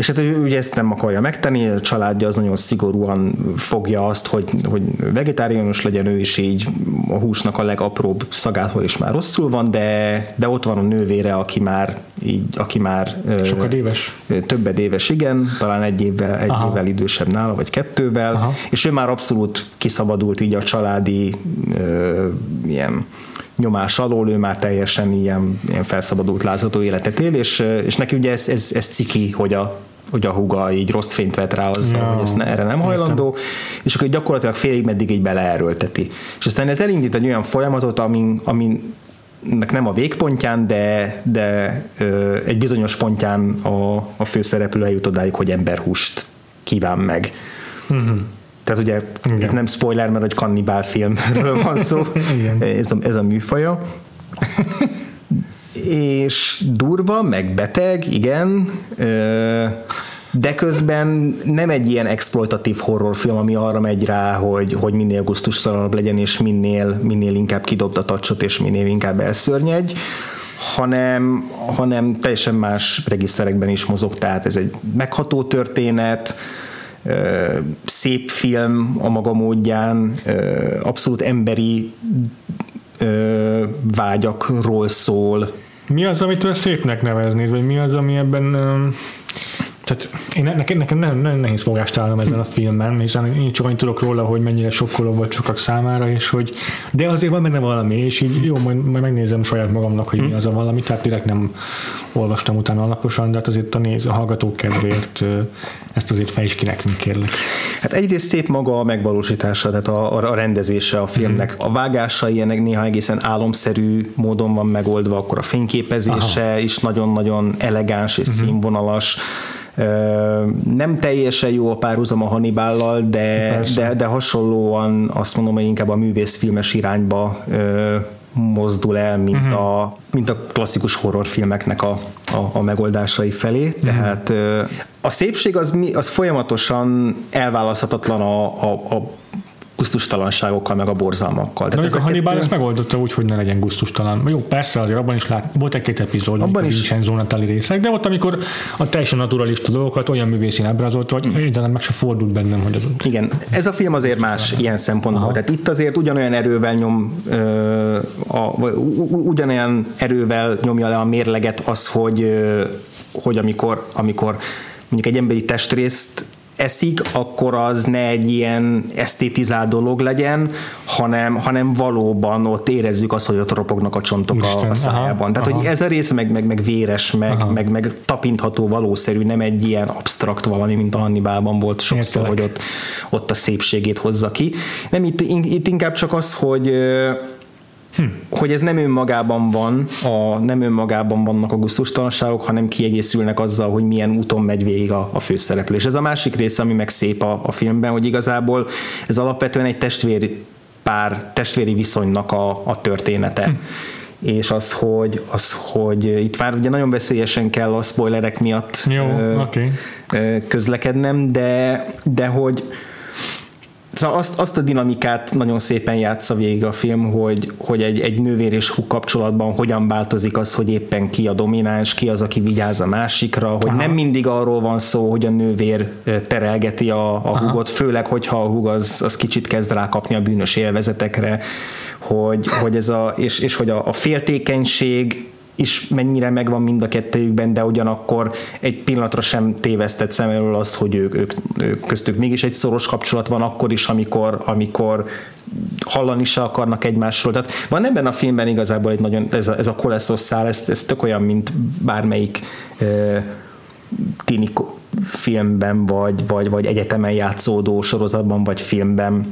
És hát ő ugye ezt nem akarja megtenni, a családja az nagyon szigorúan fogja azt, hogy, hogy vegetáriánus legyen ő is így a húsnak a legapróbb szagától is már rosszul van, de, de ott van a nővére, aki már így, aki már sokkal éves. Többed éves, igen, talán egy évvel, egy Aha. évvel idősebb nála, vagy kettővel, Aha. és ő már abszolút kiszabadult így a családi ö, ilyen nyomás alól, ő már teljesen ilyen, ilyen felszabadult lázadó életet él, és, és neki ugye ez, ez, ez ciki, hogy a hogy a húga így rossz fényt vet rá azzal, ja, hogy ez ne, erre nem hajlandó, értem. és akkor gyakorlatilag félig meddig így beleerőlteti. És aztán ez elindít egy olyan folyamatot, amin, amin nem a végpontján, de, de ö, egy bizonyos pontján a, a főszereplő eljut odáig, hogy emberhúst kíván meg. Uh-huh. Tehát ugye Igen. ez nem spoiler, mert egy kannibál filmről van szó, ez, a, ez a műfaja. És durva, meg beteg, igen, de közben nem egy ilyen exploitatív horrorfilm, ami arra megy rá, hogy, hogy minél gusztustalanabb legyen, és minél, minél inkább kidobd a tacsot, és minél inkább elszörnyegy, hanem, hanem teljesen más regiszterekben is mozog, tehát ez egy megható történet, szép film a maga módján, abszolút emberi vágyakról szól. Mi az, amit szépnek neveznéd, vagy mi az, ami ebben tehát én, nekem, nekem nem, nem nehéz fogást találnom ezen a filmben, és én csak annyit tudok róla, hogy mennyire sokkoló volt sokak számára, és hogy, de azért van benne valami, és így jó, majd, majd megnézem saját magamnak, hogy mi az a valami, tehát direkt nem olvastam utána alaposan, de hát azért a, néz, a hallgatók kedvéért ezt azért fej is ki nekünk, kérlek. Hát egyrészt szép maga a megvalósítása, tehát a, a rendezése a filmnek. Mm. A vágása ilyenek néha egészen álomszerű módon van megoldva, akkor a fényképezése Aha. is nagyon-nagyon elegáns és mm-hmm. színvonalas nem teljesen jó a párhuzam a Hannibállal, de, de, de hasonlóan azt mondom, hogy inkább a művészfilmes irányba mozdul el, mint, uh-huh. a, mint a klasszikus horrorfilmeknek a, a, a megoldásai felé. Uh-huh. Tehát a szépség az, az folyamatosan elválaszthatatlan a, a, a gusztustalanságokkal, meg a borzalmakkal. De ezeket... a Hannibal ezt megoldotta úgy, hogy ne legyen gusztustalan. Jó, persze, azért abban is lát, volt egy-két epizód, abban is nincsen Natali részek, de ott, amikor a teljesen naturalista dolgokat olyan művészén ábrázolta, hogy hmm. egyáltalán meg se fordult bennem, hogy az. Igen, ez a film azért más ilyen szempontból. Aha. Tehát itt azért ugyanolyan erővel nyom, ö, a, ugyanolyan erővel nyomja le a mérleget az, hogy, ö, hogy amikor, amikor mondjuk egy emberi testrészt eszik, akkor az ne egy ilyen esztétizált dolog legyen, hanem, hanem valóban ott érezzük azt, hogy ott ropognak a csontok Isten, a, a szájában. Aha, Tehát, aha. hogy ez a rész meg, meg, meg véres, meg, meg, meg tapintható, valószerű, nem egy ilyen absztrakt valami, mint a Hannibálban volt sokszor, Értelek. hogy ott, ott a szépségét hozza ki. Nem, itt, itt inkább csak az, hogy Hm. Hogy ez nem önmagában van, a, nem önmagában vannak a gusztustalanságok, hanem kiegészülnek azzal, hogy milyen úton megy végig a, a főszereplő. És ez a másik része, ami meg szép a, a filmben, hogy igazából ez alapvetően egy testvéri pár, testvéri viszonynak a, a története. Hm és az hogy, az, hogy itt már ugye nagyon veszélyesen kell a spoilerek miatt Jó, ö, okay. közlekednem, de, de hogy, Szóval azt, azt a dinamikát nagyon szépen játsza végig a film, hogy, hogy egy, egy nővér és húg kapcsolatban hogyan változik az, hogy éppen ki a domináns, ki az, aki vigyáz a másikra, hogy Aha. nem mindig arról van szó, hogy a nővér terelgeti a, a húgot, főleg, hogyha a húg az, az kicsit kezd rákapni a bűnös élvezetekre, hogy, hogy ez a, és, és hogy a, a féltékenység is mennyire megvan mind a kettőjükben, de ugyanakkor egy pillanatra sem tévesztett szem az, hogy ők, ők, ők köztük mégis egy szoros kapcsolat van akkor is, amikor, amikor hallani se akarnak egymásról. Tehát van ebben a filmben igazából egy nagyon, ez a, ez a koleszos szál, ez, ez tök olyan, mint bármelyik uh, tini filmben, vagy, vagy, vagy egyetemen játszódó sorozatban, vagy filmben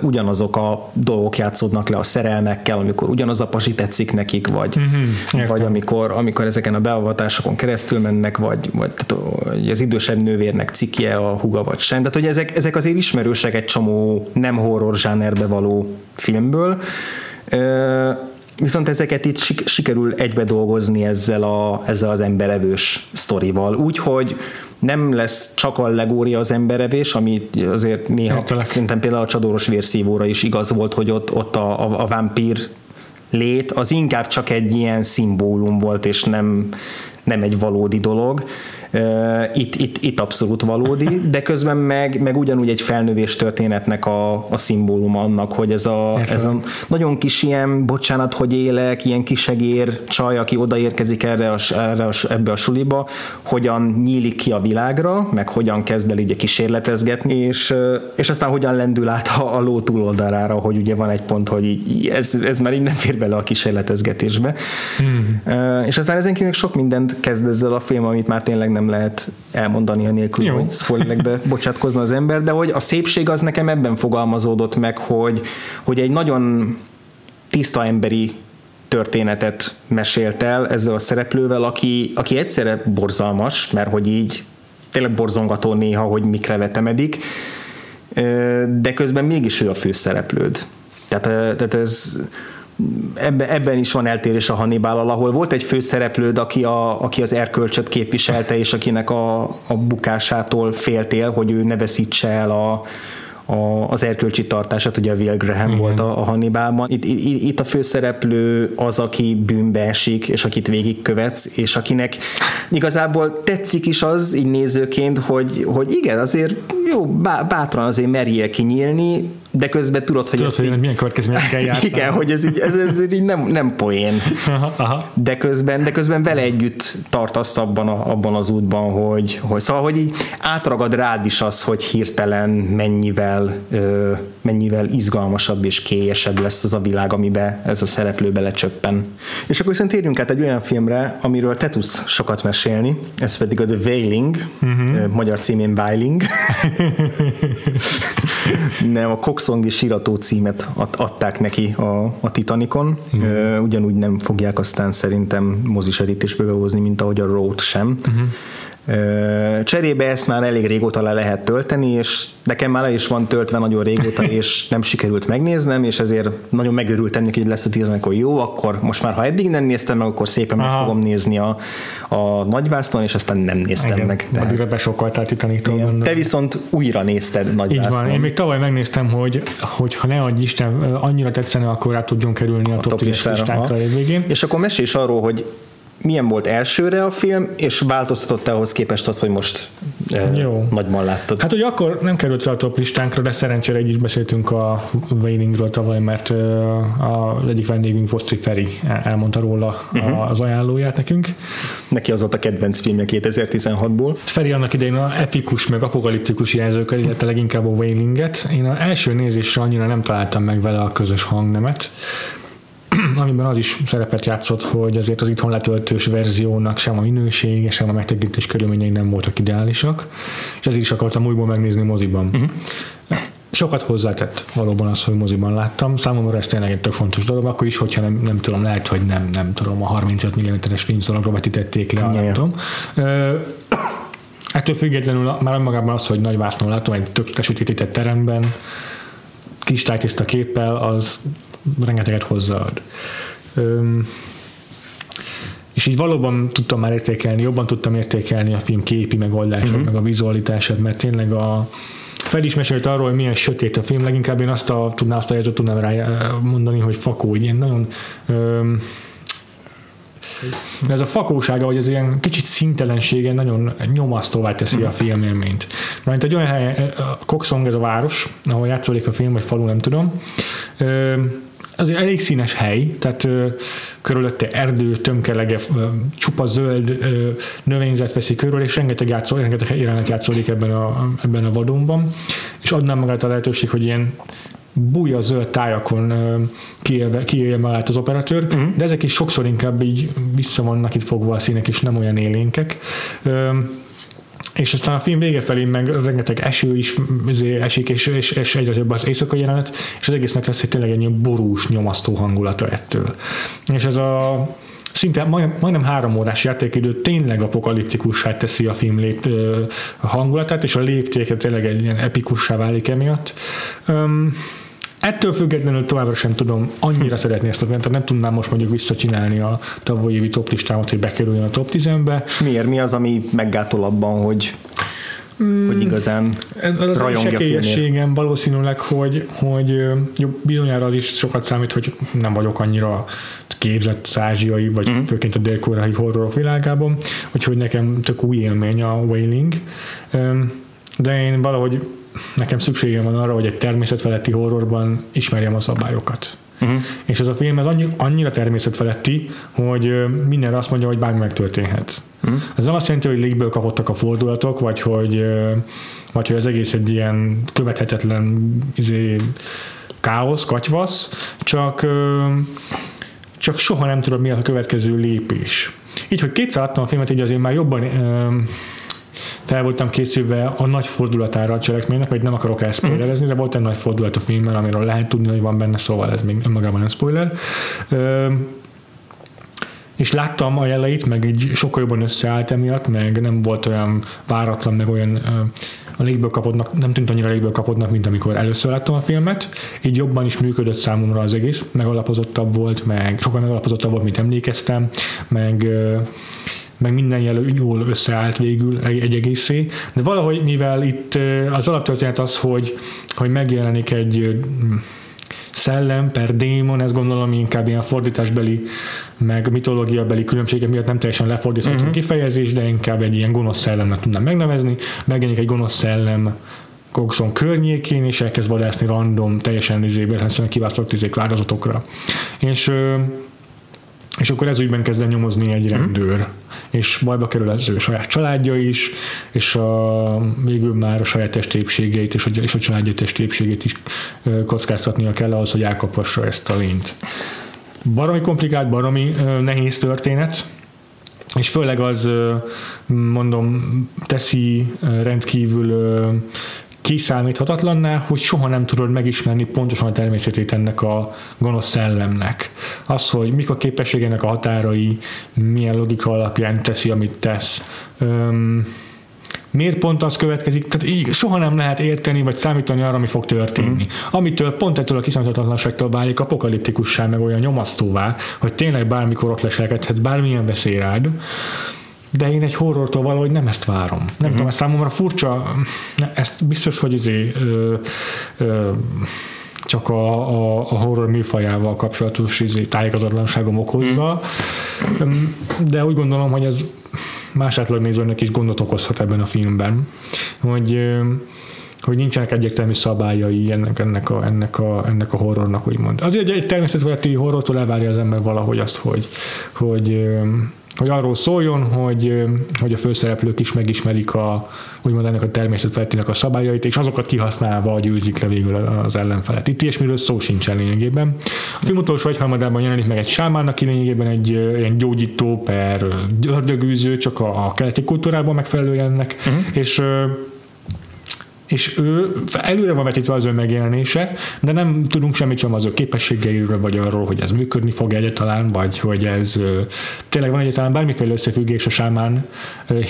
ugyanazok a dolgok játszódnak le a szerelmekkel, amikor ugyanaz a pasi tetszik nekik, vagy, mm-hmm, vagy amikor, amikor ezeken a beavatásokon keresztül mennek, vagy, vagy tehát, az idősebb nővérnek cikje a huga, vagy sem. Tehát, hogy ezek, ezek azért ismerősek egy csomó nem horror zsánerbe való filmből, Viszont ezeket itt sikerül egybe dolgozni ezzel, a, ezzel az emberevős sztorival. Úgyhogy nem lesz csak allegória az emberevés, ami azért néha Értelek. szerintem például a csadóros vérszívóra is igaz volt, hogy ott, ott a, a, a vámpír lét, az inkább csak egy ilyen szimbólum volt, és nem, nem egy valódi dolog itt, itt, itt abszolút valódi, de közben meg, meg ugyanúgy egy felnövés történetnek a, a szimbóluma annak, hogy ez a, ez a nagyon kis ilyen, bocsánat, hogy élek, ilyen kisegér csaj, aki odaérkezik erre, a, erre a, ebbe a suliba, hogyan nyílik ki a világra, meg hogyan kezd el ugye kísérletezgetni, és, és aztán hogyan lendül át a, a ló túloldalára, hogy ugye van egy pont, hogy így, ez, ez már így nem fér bele a kísérletezgetésbe. Hmm. És aztán ezen kívül sok mindent kezd ezzel a film, amit már tényleg nem nem lehet elmondani a nélkül, Jó. hogy spoilerekbe bocsátkozna az ember, de hogy a szépség az nekem ebben fogalmazódott meg, hogy, hogy egy nagyon tiszta emberi történetet mesélt el ezzel a szereplővel, aki, aki egyszerre borzalmas, mert hogy így tényleg borzongató néha, hogy mikre vetemedik, de közben mégis ő a főszereplőd. Tehát, tehát ez ebben, ebben is van eltérés a hannibal ahol volt egy főszereplőd, aki, a, aki az erkölcsöt képviselte, és akinek a, a bukásától féltél, hogy ő ne veszítse el a, a, az erkölcsi tartását, ugye a Will Graham Igen. volt a, a Hannibalban. Itt, itt, itt a főszereplő az, aki bűnbe esik, és akit végigkövetsz, és akinek igazából tetszik is az, így nézőként, hogy, hogy igen, azért jó, bátran azért merjél kinyílni, de közben tudod, hogy tudod, ez hogy így, milyen következmények kell játszani. Igen, hogy ez így, ez, ez így nem, nem poén. Aha, aha. De, közben, de közben vele együtt tartasz abban, a, abban az útban, hogy, hogy szóval, hogy így átragad rád is az, hogy hirtelen mennyivel, ö, mennyivel izgalmasabb és kélyesebb lesz az a világ, amiben ez a szereplő belecsöppen. És akkor viszont térjünk át egy olyan filmre, amiről te tudsz sokat mesélni, ez pedig a The Wailing, uh-huh. magyar címén Bailing. nem, a Cox Coxongi sírató címet adták neki a, a Titanicon, uh-huh. ugyanúgy nem fogják aztán szerintem mozisedítésbe behozni, mint ahogy a Road sem. Uh-huh. Cserébe ezt már elég régóta le lehet tölteni, és nekem már le is van töltve nagyon régóta, és nem sikerült megnéznem, és ezért nagyon megörültem neki, hogy lesz a titanic hogy jó, akkor most már ha eddig nem néztem meg, akkor szépen Aha. meg fogom nézni a, a nagyvászton, és aztán nem néztem Igen, meg. Tehát... Addigra besokaltál titanic Te viszont újra nézted nagyvászton. Így van, én még tavaly megnéztem, hogy, hogy ha ne adj Isten, annyira tetszene, akkor rá tudjon kerülni a, a top 10 listánkra végén. És akkor mesélj arról, hogy milyen volt elsőre a film, és változtatott ahhoz képest az, hogy most e, Jó. nagyban láttad? Hát, hogy akkor nem került fel a top listánkra, de szerencsére így is beszéltünk a Wailingről tavaly, mert az egyik vendégünk Fosztri Feri elmondta róla uh-huh. az ajánlóját nekünk. Neki az volt a kedvenc filmje 2016-ból. Feri annak idején a epikus, meg apokaliptikus jelzőket, illetve leginkább a Wailinget. Én az első nézésre annyira nem találtam meg vele a közös hangnemet, amiben az is szerepet játszott, hogy azért az itthon letöltős verziónak sem a minősége, sem a megtekintés körülményei nem voltak ideálisak, és ezért is akartam újból megnézni moziban. Uh-huh. Sokat hozzátett valóban az, hogy moziban láttam. Számomra ez tényleg egy tök fontos dolog, akkor is, hogyha nem, nem tudom, lehet, hogy nem, nem tudom, a 35 mm-es filmszalagra vetítették le, nem tudom. Ettől függetlenül már önmagában az, hogy nagy vásznon látom egy tök sötétített teremben, kis tájtiszta képpel, az rengeteget hozzáad. Öm, és így valóban tudtam már értékelni, jobban tudtam értékelni a film képi megoldását, uh-huh. meg a vizualitását, mert tényleg a fel is mesélt arról, hogy milyen sötét a film, leginkább én azt a, tudnám, azt a jelzőt tudnám rá mondani, hogy fakó, ilyen nagyon öm, ez a fakósága, vagy az ilyen kicsit szintelensége nagyon nyomasztóvá teszi a filmélményt. Mert egy olyan hely, a Coxsong ez a város, ahol játszódik a film, vagy falu, nem tudom, az egy elég színes hely, tehát ö, körülötte erdő, tömkelege, ö, csupa zöld ö, növényzet veszi körül, és rengeteg, játszó, rengeteg jelenet játszódik ebben a, ebben a vadonban, és adnám magát a lehetőség, hogy ilyen bújja zöld tájakon kiélje magát az operatőr, uh-huh. de ezek is sokszor inkább így vissza vannak itt fogva a színek, és nem olyan élénkek. És aztán a film vége felé meg rengeteg eső is esik, és, és, és egyre több az éjszaka jelenet, és az egésznek lesz egy tényleg egy borús, nyomasztó hangulata ettől. És ez a szinte majdnem, majdnem három órás játékidő tényleg apokaliptikussá teszi a film lép, hangulatát, és a léptéke tényleg egy ilyen epikussá válik emiatt. Um, Ettől függetlenül továbbra sem tudom annyira szeretni ezt a filmet, nem tudnám most mondjuk visszacsinálni a tavalyi évi top listámat, hogy bekerüljön a top 10-be. És miért? Mi az, ami meggátol abban, hogy mm, hogy igazán ez az a valószínűleg, hogy, hogy jó, bizonyára az is sokat számít, hogy nem vagyok annyira képzett ázsiai, vagy mm. főként a dél horrorok világában, úgyhogy nekem tök új élmény a Wailing, de én valahogy nekem szükségem van arra, hogy egy természetfeletti horrorban ismerjem a szabályokat. Uh-huh. És ez a film ez annyi, annyira természetfeletti, hogy minden azt mondja, hogy bármi megtörténhet. Uh-huh. Ez nem azt jelenti, hogy légből kapottak a fordulatok, vagy hogy, vagy hogy az egész egy ilyen követhetetlen izé, káosz, katyvasz, csak, csak soha nem tudod, mi a következő lépés. Így, hogy kétszer láttam a filmet, így azért már jobban fel voltam készülve a nagy fordulatára a cselekménynek, vagy nem akarok elszpoilerezni, de volt egy nagy fordulat a filmben, amiről lehet tudni, hogy van benne, szóval ez még önmagában nem spoiler. és láttam a jeleit, meg így sokkal jobban összeállt emiatt, meg nem volt olyan váratlan, meg olyan a légből kapodnak, nem tűnt annyira légből kapodnak, mint amikor először láttam a filmet, így jobban is működött számomra az egész, megalapozottabb volt, meg sokkal megalapozottabb volt, mint emlékeztem, meg meg minden jelő jól összeállt végül egy, egészé, de valahogy mivel itt az alaptörténet az, hogy, hogy megjelenik egy szellem per démon, ezt gondolom inkább ilyen fordításbeli, meg mitológiabeli különbségek miatt nem teljesen lefordítható uh-huh. kifejezés, de inkább egy ilyen gonosz szellemnek tudnám megnevezni. Megjelenik egy gonosz szellem Coxon környékén, és elkezd vadászni random, teljesen izéből, hiszen kiválasztott izék áldozatokra. És és akkor ez ügyben kezd el nyomozni egy rendőr, mm. és bajba kerül az ő saját családja is, és a, végül már a saját testépségeit és a, és a családja testépségét is kockáztatnia kell ahhoz, hogy elkaphassa ezt a lényt. Baromi komplikált, baromi nehéz történet, és főleg az, mondom, teszi rendkívül kiszámíthatatlanná, hogy soha nem tudod megismerni pontosan a természetét ennek a gonosz szellemnek. Az, hogy mik a képességének a határai, milyen logika alapján teszi, amit tesz. Öm, miért pont az következik, tehát így soha nem lehet érteni, vagy számítani arra, ami fog történni. Mm. Amitől pont ettől a kiszámíthatatlanságtól válik apokaliptikussá, meg olyan nyomasztóvá, hogy tényleg bármikor ott leselkedhet bármilyen veszély rád de én egy horrortól valahogy nem ezt várom. Nem uh-huh. tudom, ez számomra furcsa, ezt biztos, hogy izé, ö, ö, csak a, a, a horror műfajával kapcsolatos izé, tájékozatlanságom okozza, uh-huh. de úgy gondolom, hogy ez más nézőnek is gondot okozhat ebben a filmben, hogy hogy nincsenek egyértelmű szabályai ennek, ennek, a, ennek, a, ennek a horrornak, úgymond. Azért egy természetfeletti horrortól elvárja az ember valahogy azt, hogy, hogy hogy arról szóljon, hogy, hogy a főszereplők is megismerik a, úgymond ennek a természetfeletének a szabályait, és azokat kihasználva győzik le végül az ellenfelet. Itt ilyesmiről szó sincsen lényegében. A film utolsó egyharmadában jelenik meg egy sámán, aki lényegében egy ilyen gyógyító per ördögűző, csak a, a keleti kultúrában megfelelően ennek, uh-huh. és és ő előre van vetítve az ő megjelenése, de nem tudunk semmit sem az ő képességeiről, vagy arról, hogy ez működni fog egyáltalán, vagy hogy ez tényleg van egyáltalán bármiféle összefüggés a sámán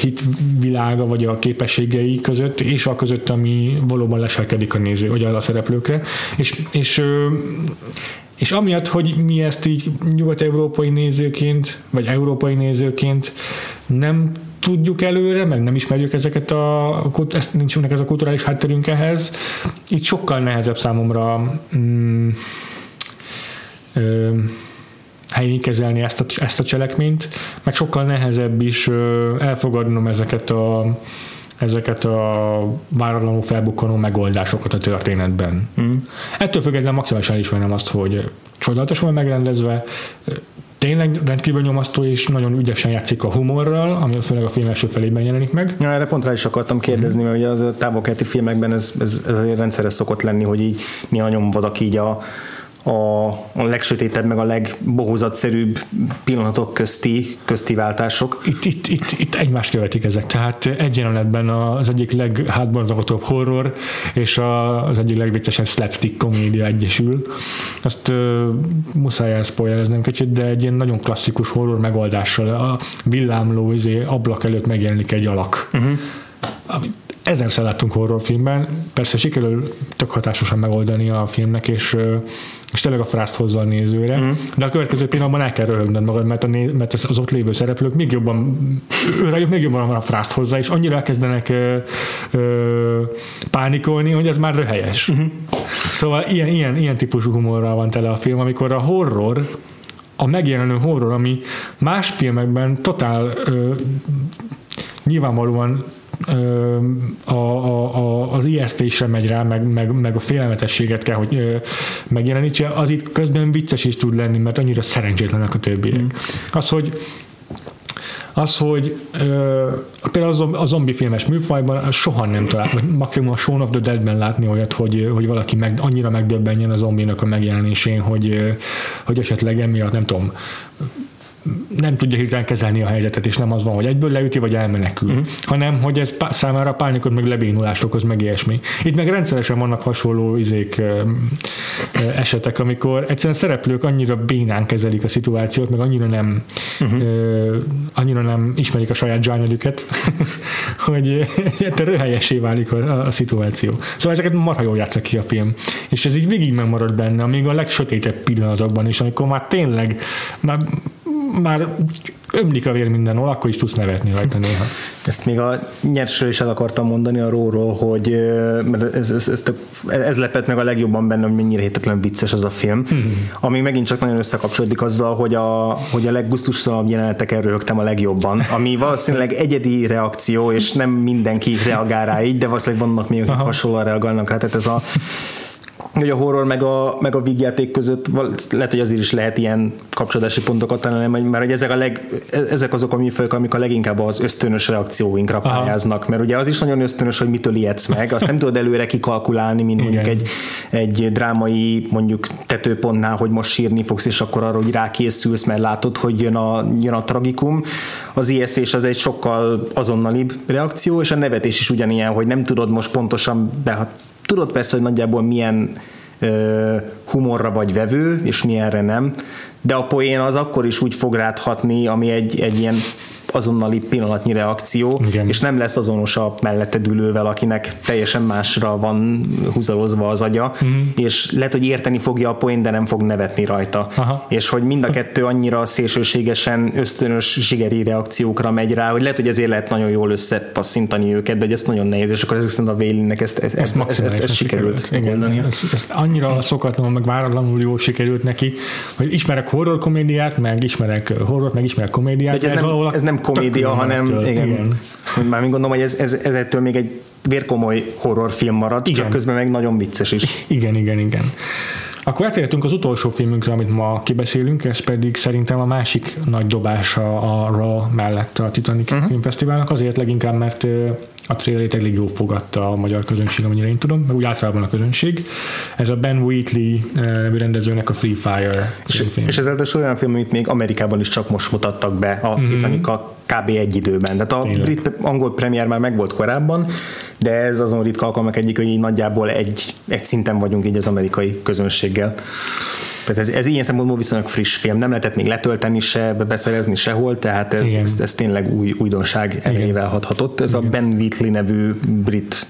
hit világa, vagy a képességei között, és a között, ami valóban leselkedik a néző, vagy a szereplőkre. És, és és amiatt, hogy mi ezt így nyugat-európai nézőként, vagy európai nézőként nem tudjuk előre, meg nem ismerjük ezeket a, ezt nincs ez a kulturális hátterünk ehhez, itt sokkal nehezebb számomra mm, ö, helyén kezelni ezt a, ezt a cselekményt, meg sokkal nehezebb is ö, elfogadnom ezeket a ezeket a váratlanul felbukkanó megoldásokat a történetben. Mm. Ettől függetlenül maximálisan elismerem azt, hogy csodálatosan megrendezve, tényleg rendkívül nyomasztó, és nagyon ügyesen játszik a humorral, ami főleg a film első felében jelenik meg. Ja, erre pont rá is akartam kérdezni, mert ugye az a távolkeleti filmekben ez, ez, ez rendszeres szokott lenni, hogy így mi a nyomvadak így a, a, a legsötétebb, meg a legbohózatszerűbb pillanatok közti, közti váltások. Itt, itt, itt, itt egymást követik ezek, tehát egy jelenetben az egyik leghátborzongatóbb horror és az egyik legviccesebb slapstick komédia egyesül. Azt uh, muszáj elszpoilereznem kicsit, de egy ilyen nagyon klasszikus horror megoldással a villámló izé, ablak előtt megjelenik egy alak. Uh-huh. Amit ezerszer láttunk horrorfilmben, persze sikerül tök hatásosan megoldani a filmnek, és, és tényleg a frászt hozza a nézőre, mm. de a következő pillanatban el kell röhögnöd magad, mert, a né- mert az ott lévő szereplők még jobban, őrájuk még jobban a frászt hozzá, és annyira elkezdenek ö, ö, pánikolni, hogy ez már röhelyes. Mm-hmm. Szóval ilyen, ilyen, ilyen típusú humorral van tele a film, amikor a horror a megjelenő horror, ami más filmekben totál ö, nyilvánvalóan a, a, a, az ijesztésre megy rá, meg, meg, meg a félelmetességet kell, hogy ö, megjelenítse, az itt közben vicces is tud lenni, mert annyira szerencsétlenek a többiek. Mm. Az, hogy az, hogy ö, például a zombi filmes műfajban soha nem talál, vagy maximum a Shaun of the Dead-ben látni olyat, hogy, hogy valaki meg, annyira megdöbbenjen a zombinak a megjelenésén, hogy, hogy esetleg emiatt nem tudom, nem tudja hirtelen kezelni a helyzetet, és nem az van, hogy egyből leüti, vagy elmenekül, uh-huh. hanem hogy ez pá- számára pánikot, meg lebénulást okoz, meg ilyesmi. Itt meg rendszeresen vannak hasonló izék, esetek, amikor egyszerűen szereplők annyira bénán kezelik a szituációt, meg annyira nem, uh-huh. annyira nem ismerik a saját zsánelüket, hogy röhelyesé válik a, a, szituáció. Szóval ezeket marha jól játszik ki a film. És ez így végig megmarad benne, amíg a legsötétebb pillanatokban is, amikor már tényleg már már ömlik a vér mindenhol, akkor is tudsz nevetni rajta néha. Ezt még a nyersről is el akartam mondani a róról, hogy mert ez, ez, ez, ez lepett meg a legjobban benne, hogy mennyire hihetetlen vicces az a film, hmm. ami megint csak nagyon összekapcsolódik azzal, hogy a, hogy a leggusztustalanabb jeleneteken rögtem a legjobban, ami valószínűleg egyedi reakció, és nem mindenki reagál rá így, de valószínűleg vannak még, akik hasonlóan reagálnak rá, tehát ez a hogy a horror meg a, meg a vígjáték között lehet, hogy azért is lehet ilyen kapcsolódási pontokat találni, mert hogy ezek, a leg, ezek azok a műfajok, amik a leginkább az ösztönös reakcióinkra Aha. pályáznak, mert ugye az is nagyon ösztönös, hogy mitől ijedsz meg, azt nem tudod előre kikalkulálni, mint Igen. mondjuk egy, egy drámai mondjuk tetőpontnál, hogy most sírni fogsz, és akkor arra, hogy rákészülsz, mert látod, hogy jön a, jön a tragikum. Az ijesztés az egy sokkal azonnalibb reakció, és a nevetés is ugyanilyen, hogy nem tudod most pontosan be, tudod persze, hogy nagyjából milyen ö, humorra vagy vevő, és milyenre nem, de a poén az akkor is úgy fog rád hatni, ami egy, egy ilyen azonnali pillanatnyi reakció, Igen. és nem lesz azonos a mellette ülővel, akinek teljesen másra van húzalozva az agya, mm. és lehet, hogy érteni fogja a poén, de nem fog nevetni rajta. Aha. És hogy mind a kettő annyira szélsőségesen ösztönös zsigeri reakciókra megy rá, hogy lehet, hogy ezért lehet nagyon jól összepasszintani őket, de hogy ez nagyon nehéz, és akkor ezek a Vélinnek ezt, ezt, ezt, ezt, ezt, ezt sikerült. Igen, ez, ez annyira szokatlanul, meg váratlanul jól sikerült neki, hogy ismerek horror komédiát, meg ismerek horror, meg ismerek komédiát. De ez, ez, nem, ez nem komédia, hanem igen, igen. már gondolom, hogy ez, ez, ez ettől még egy vérkomoly horrorfilm marad, igen. csak közben meg nagyon vicces is. Igen, igen, igen. Akkor átértünk az utolsó filmünkre, amit ma kibeszélünk, ez pedig szerintem a másik nagy dobása a Raw mellett a Titanic uh-huh. Filmfesztiválnak, azért leginkább, mert a trailerét elég jól fogadta a magyar közönség, amennyire én tudom, meg úgy általában a közönség. Ez a Ben Wheatley nevű rendezőnek a Free Fire és. És ez olyan film, amit még Amerikában is csak most mutattak be a mm-hmm. titanic kb. egy időben. Tehát a Tényleg. brit angol premier már megvolt korábban, de ez azon ritka alkalmak egyik, hogy így nagyjából egy, egy szinten vagyunk így az amerikai közönséggel. Tehát ez, ez ilyen szempontból viszonylag friss film, nem lehetett még letölteni se, beszerezni sehol, tehát ez, ez, ez tényleg új újdonság erejével hathatott. Ez Igen. a Ben Wheatley nevű brit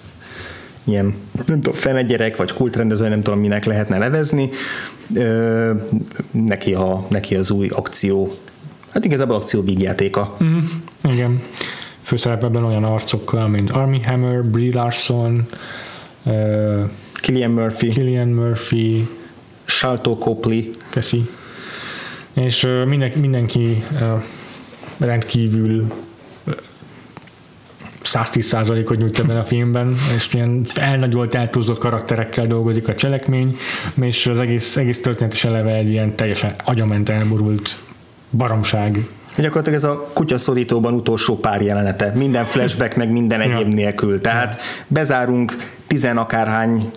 ilyen, nem tudom, fenegyerek, vagy kultrendező, nem tudom, minek lehetne nevezni. Ö, neki, a, neki az új akció, hát igazából akció vígjátéka. Mm, igen. Főszerepben olyan arcokkal, mint Army Hammer, Brie Larson, uh, Killian Murphy. Killian Murphy, Salto Copley. Köszi. És mindenki, mindenki rendkívül 110%-ot nyújt ebben a filmben, és ilyen elnagyolt, eltúlzott karakterekkel dolgozik a cselekmény, és az egész, egész történet is eleve egy ilyen teljesen agyament elborult baromság. Gyakorlatilag ez a kutyaszorítóban utolsó pár jelenete, minden flashback, meg minden egyéb nélkül. Tehát bezárunk tizen akárhány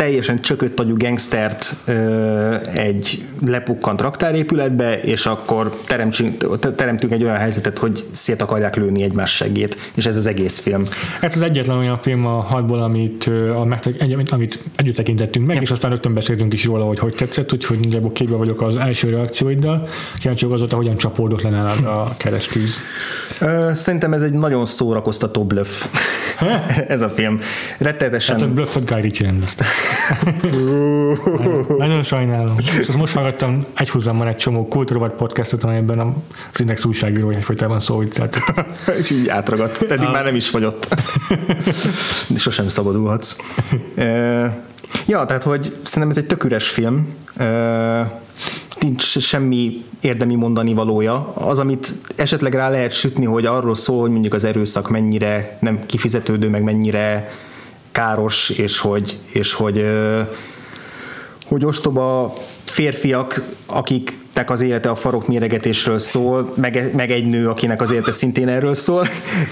teljesen csökött agyú gangstert ö, egy lepukkant raktárépületbe, és akkor teremtünk, teremtünk egy olyan helyzetet, hogy szét akarják lőni egymás segét, és ez az egész film. Ez az egyetlen olyan film a hatból, amit, a, amit együtt tekintettünk meg, ja. és aztán rögtön beszéltünk is róla, hogy hogy tetszett, úgyhogy nagyjából képbe vagyok az első reakcióiddal. Kíváncsi vagyok azóta, hogyan csapódott le nálad a keresztűz. Szerintem ez egy nagyon szórakoztató bluff. ez a film. Rettenetesen... Hát a bluffot Guy Ritchie rendezte. Nagyon sajnálom. És most hallgattam egyhuzamban egy csomó kultúrovat podcastot, amelyben az Index újságíró egyfolytában szó vicceltek. és így átragadt. Pedig már nem is vagy ott. Sosem szabadulhatsz. Ja, tehát, hogy szerintem ez egy tök üres film. Nincs semmi érdemi mondani valója. Az, amit esetleg rá lehet sütni, hogy arról szól, hogy mondjuk az erőszak mennyire nem kifizetődő, meg mennyire káros, és hogy, és hogy, hogy ostoba férfiak, akik akiknek az élete a farok méregetésről szól, meg, meg egy nő, akinek az élete szintén erről szól,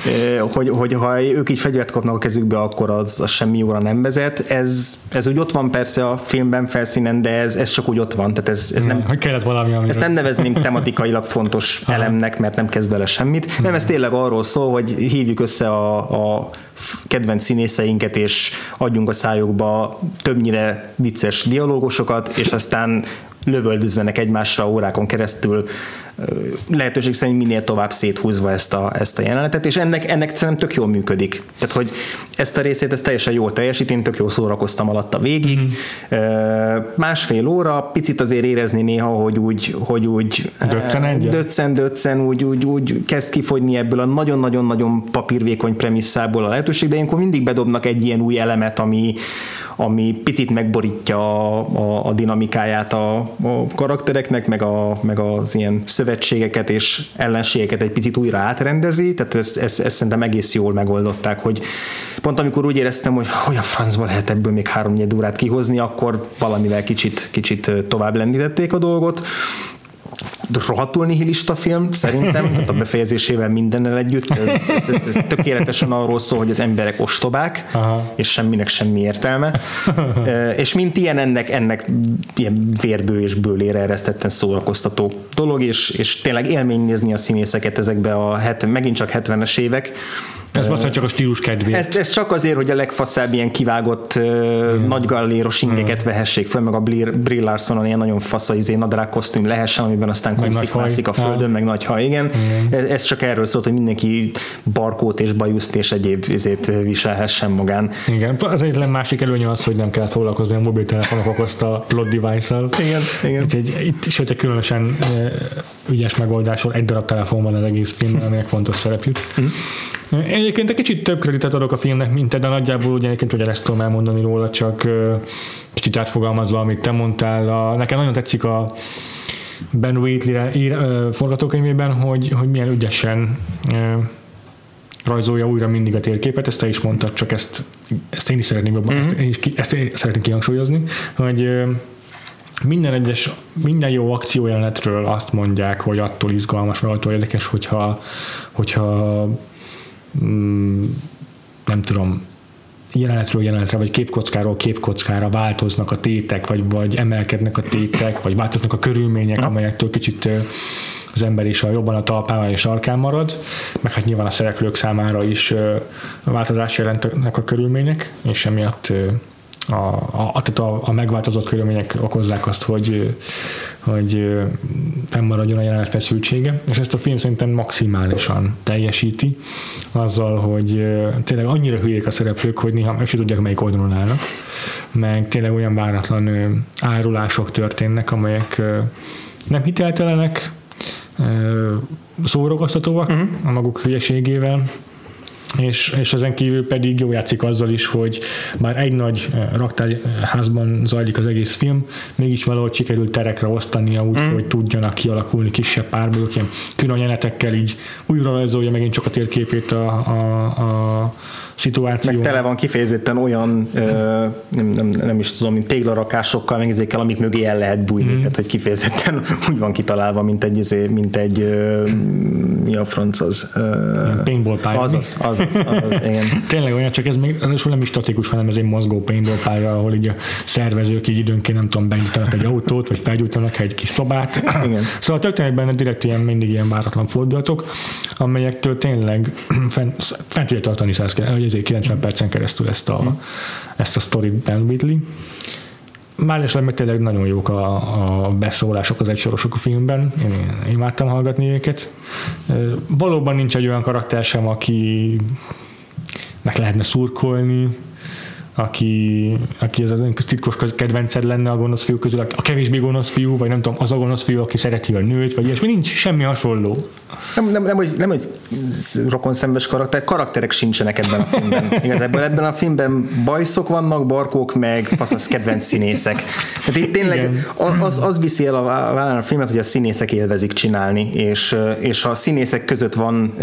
hogy, hogy ha ők így fegyvert kapnak a kezükbe, akkor az, az semmi jóra nem vezet. Ez, ez úgy ott van persze a filmben felszínen, de ez, ez csak úgy ott van, tehát ez, ez nem, hogy kellett valami, amiről... ezt nem nevezném tematikailag fontos elemnek, mert nem kezd bele semmit. Nem, ez tényleg arról szól, hogy hívjuk össze a, a kedvenc színészeinket, és adjunk a szájukba többnyire vicces dialógusokat, és aztán lövöldözzenek egymásra órákon keresztül, lehetőség szerint minél tovább széthúzva ezt a, ezt a jelenetet, és ennek, ennek szerintem tök jól működik. Tehát, hogy ezt a részét ezt teljesen jól teljesít, én tök jól szórakoztam alatta végig. Mm. Másfél óra, picit azért érezni néha, hogy úgy, hogy úgy döccen, döccen, úgy, úgy, úgy kezd kifogyni ebből a nagyon-nagyon-nagyon papírvékony premisszából a lehetőség, de ilyenkor mindig bedobnak egy ilyen új elemet, ami, ami picit megborítja a, a, a dinamikáját a, a karaktereknek, meg, a, meg az ilyen szövetségeket és ellenségeket egy picit újra átrendezi, tehát ezt, ezt, ezt szerintem egész jól megoldották, hogy pont amikor úgy éreztem, hogy hogy a francba lehet ebből még három órát kihozni, akkor valamivel kicsit, kicsit tovább lendítették a dolgot, rohadtul nihilista film, szerintem, tehát a befejezésével mindennel együtt. Ez, ez, ez, ez tökéletesen arról szól, hogy az emberek ostobák, Aha. és semminek semmi értelme. és mint ilyen ennek, ennek ilyen vérbő és bőlére eresztetten szórakoztató dolog, és, és tényleg élmény nézni a színészeket ezekbe a het, megint csak 70-es évek, ez valószínűleg csak a stílus kedvéért. Ez, ez csak azért, hogy a legfaszább ilyen kivágott uh, nagy galléros ingeket mm. vehessék föl, meg a Brie Larsonon ilyen nagyon fasza izé nadrág kosztüm lehessen, amiben aztán kúszik, mászik a földön, ja. meg nagy haj, igen. Ez, ez, csak erről szólt, hogy mindenki barkót és bajuszt és egyéb izét viselhessen magán. Igen, az egyetlen másik előnye az, hogy nem kell foglalkozni a mobiltelefonok okozta plot device-szal. Igen, igen. Egy, itt is, hogyha különösen ügyes megoldásról egy darab telefon van az egész filmben, aminek fontos szerep jut. Mm. Egyébként egy kicsit több kreditet adok a filmnek, mint te, de nagyjából ugye egyébként ugye ezt tudom elmondani róla, csak kicsit átfogalmazva, amit te mondtál. A, nekem nagyon tetszik a Ben Wheatley ír, forgatókönyvében, hogy, hogy milyen ügyesen rajzolja újra mindig a térképet, ezt te is mondtad, csak ezt, ezt én is szeretném jobban, mm-hmm. ezt, én is, ezt én szeretném kihangsúlyozni, hogy minden egyes, minden jó akciójelenetről azt mondják, hogy attól izgalmas, vagy attól érdekes, hogyha, hogyha nem tudom, jelenetről jelenetre, vagy képkockáról képkockára változnak a tétek, vagy, vagy emelkednek a tétek, vagy változnak a körülmények, amelyektől kicsit az ember is a jobban a talpán és sarkán marad, meg hát nyilván a szereplők számára is változás jelentnek a körülmények, és emiatt a, a, a, a megváltozott körülmények okozzák azt, hogy, hogy fennmaradjon a jelenet feszültsége, és ezt a film szerintem maximálisan teljesíti, azzal, hogy tényleg annyira hülyék a szereplők, hogy néha meg sem tudják, melyik oldalon állnak, meg tényleg olyan váratlan árulások történnek, amelyek nem hiteltelenek, szórakoztatóak uh-huh. a maguk hülyeségével, és, és ezen kívül pedig jó játszik azzal is, hogy már egy nagy eh, raktárházban zajlik az egész film, mégis valahogy sikerült terekre osztania úgy, mm. hogy tudjanak kialakulni kisebb párbajok, ilyen külön jelenetekkel így újra rajzolja megint csak a térképét a, a, a szituáció. Meg tele van kifejezetten olyan, ö, nem, nem, nem is tudom, mint téglarakásokkal, meg ezekkel, amik mögé el lehet bújni, mm. tehát hogy kifejezetten úgy van kitalálva, mint egy, izé, mint egy ö, mi a franc az? paintball pálya. Azaz, azaz, azaz, igen. Tényleg olyan, csak ez még ez nem is statikus, hanem ez egy mozgó paintball pálya, ahol így a szervezők így időnként nem tudom, benyújtanak egy autót, vagy felgyújtanak egy kis szobát. Igen. Szóval történik benne direkt ilyen, mindig ilyen váratlan fordulatok, amelyektől tényleg fent, fent tudja tartani 100, 90 percen keresztül ezt a, ezt a story Ben Whitley. Már meg tényleg nagyon jók a, a beszólások az egysorosok a filmben, én imádtam hallgatni őket. Valóban nincs egy olyan karakter sem, aki meg lehetne szurkolni, aki, aki ez az ön titkos kedvenced lenne a gonosz fiú közül, a kevésbé gonosz fiú, vagy nem tudom, az a gonosz fiú, aki szereti a nőt, vagy ilyesmi, nincs semmi hasonló. Nem, nem, nem, hogy, nem hogy rokon szembes karakter, karakterek sincsenek ebben a filmben. Igazából ebben a filmben bajszok vannak, barkók, meg faszasz kedvenc színészek. Tehát itt tényleg az, az viszi el a vállán a filmet, hogy a színészek élvezik csinálni, és, és a színészek között van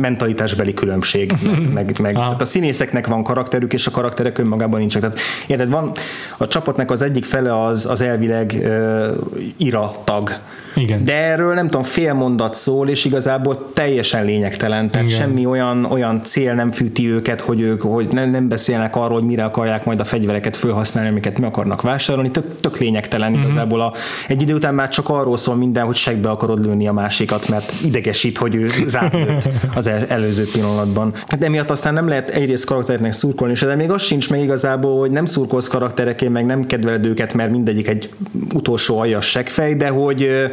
mentalitásbeli különbség, meg, meg, meg tehát a színészeknek van karakterük, és a karakterek önmagában nincsenek. Tehát, érted, van a csapatnak az egyik fele az, az elvileg uh, ira tag, Igen. de erről nem tudom, fél mondat szól, és igazából teljesen lényegtelen, tehát Igen. semmi olyan, olyan cél nem fűti őket, hogy ők hogy nem, nem beszélnek arról, hogy mire akarják majd a fegyvereket felhasználni, amiket mi akarnak vásárolni, tök, tök lényegtelen mm-hmm. igazából. A, egy idő után már csak arról szól minden, hogy segbe akarod lőni a másikat, mert idegesít, hogy ő rálőtt az el, előző pillanatban. Hát emiatt aztán nem lehet egyrészt karaktereknek szurkolni, és de még az sincs meg igazából, hogy nem szurkolsz karaktereké, meg nem kedveled őket, mert mindegyik egy utolsó aljas seggfej, de hogy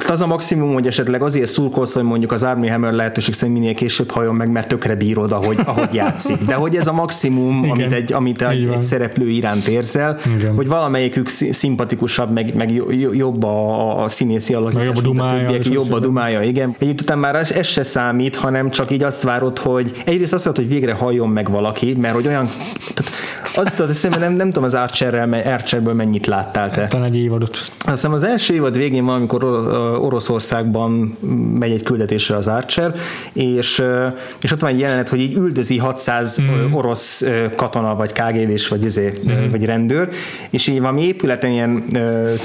tehát az a maximum, hogy esetleg azért szurkolsz, hogy mondjuk az Army Hammer lehetőség szerint minél később hajjon meg, mert tökre bírod, ahogy, ahogy játszik. De hogy ez a maximum, Igen. amit egy, amit egy, van. egy szereplő iránt érzel, Igen. hogy valamelyikük szimpatikusabb, meg, meg jo- jo- jobb a, a színészi alakítás, jobb a dumája, többiek, és jobb a dumája, igen. Egy után már ez, ez se számít, hanem csak így azt várod, hogy egyrészt azt várod, hogy végre halljon meg valaki, mert hogy olyan, tehát azt tudod eszembe, nem, nem tudom az Archerrel, Archerből mennyit láttál te. Talán egy évadot. Azt hiszem az első évad végén valamikor Or- Oroszországban megy egy küldetésre az Archer, és, és ott van egy jelenet, hogy így üldözi 600 mm. orosz katona, vagy KGB-s, vagy, izé, mm. vagy rendőr, és így valami épületen ilyen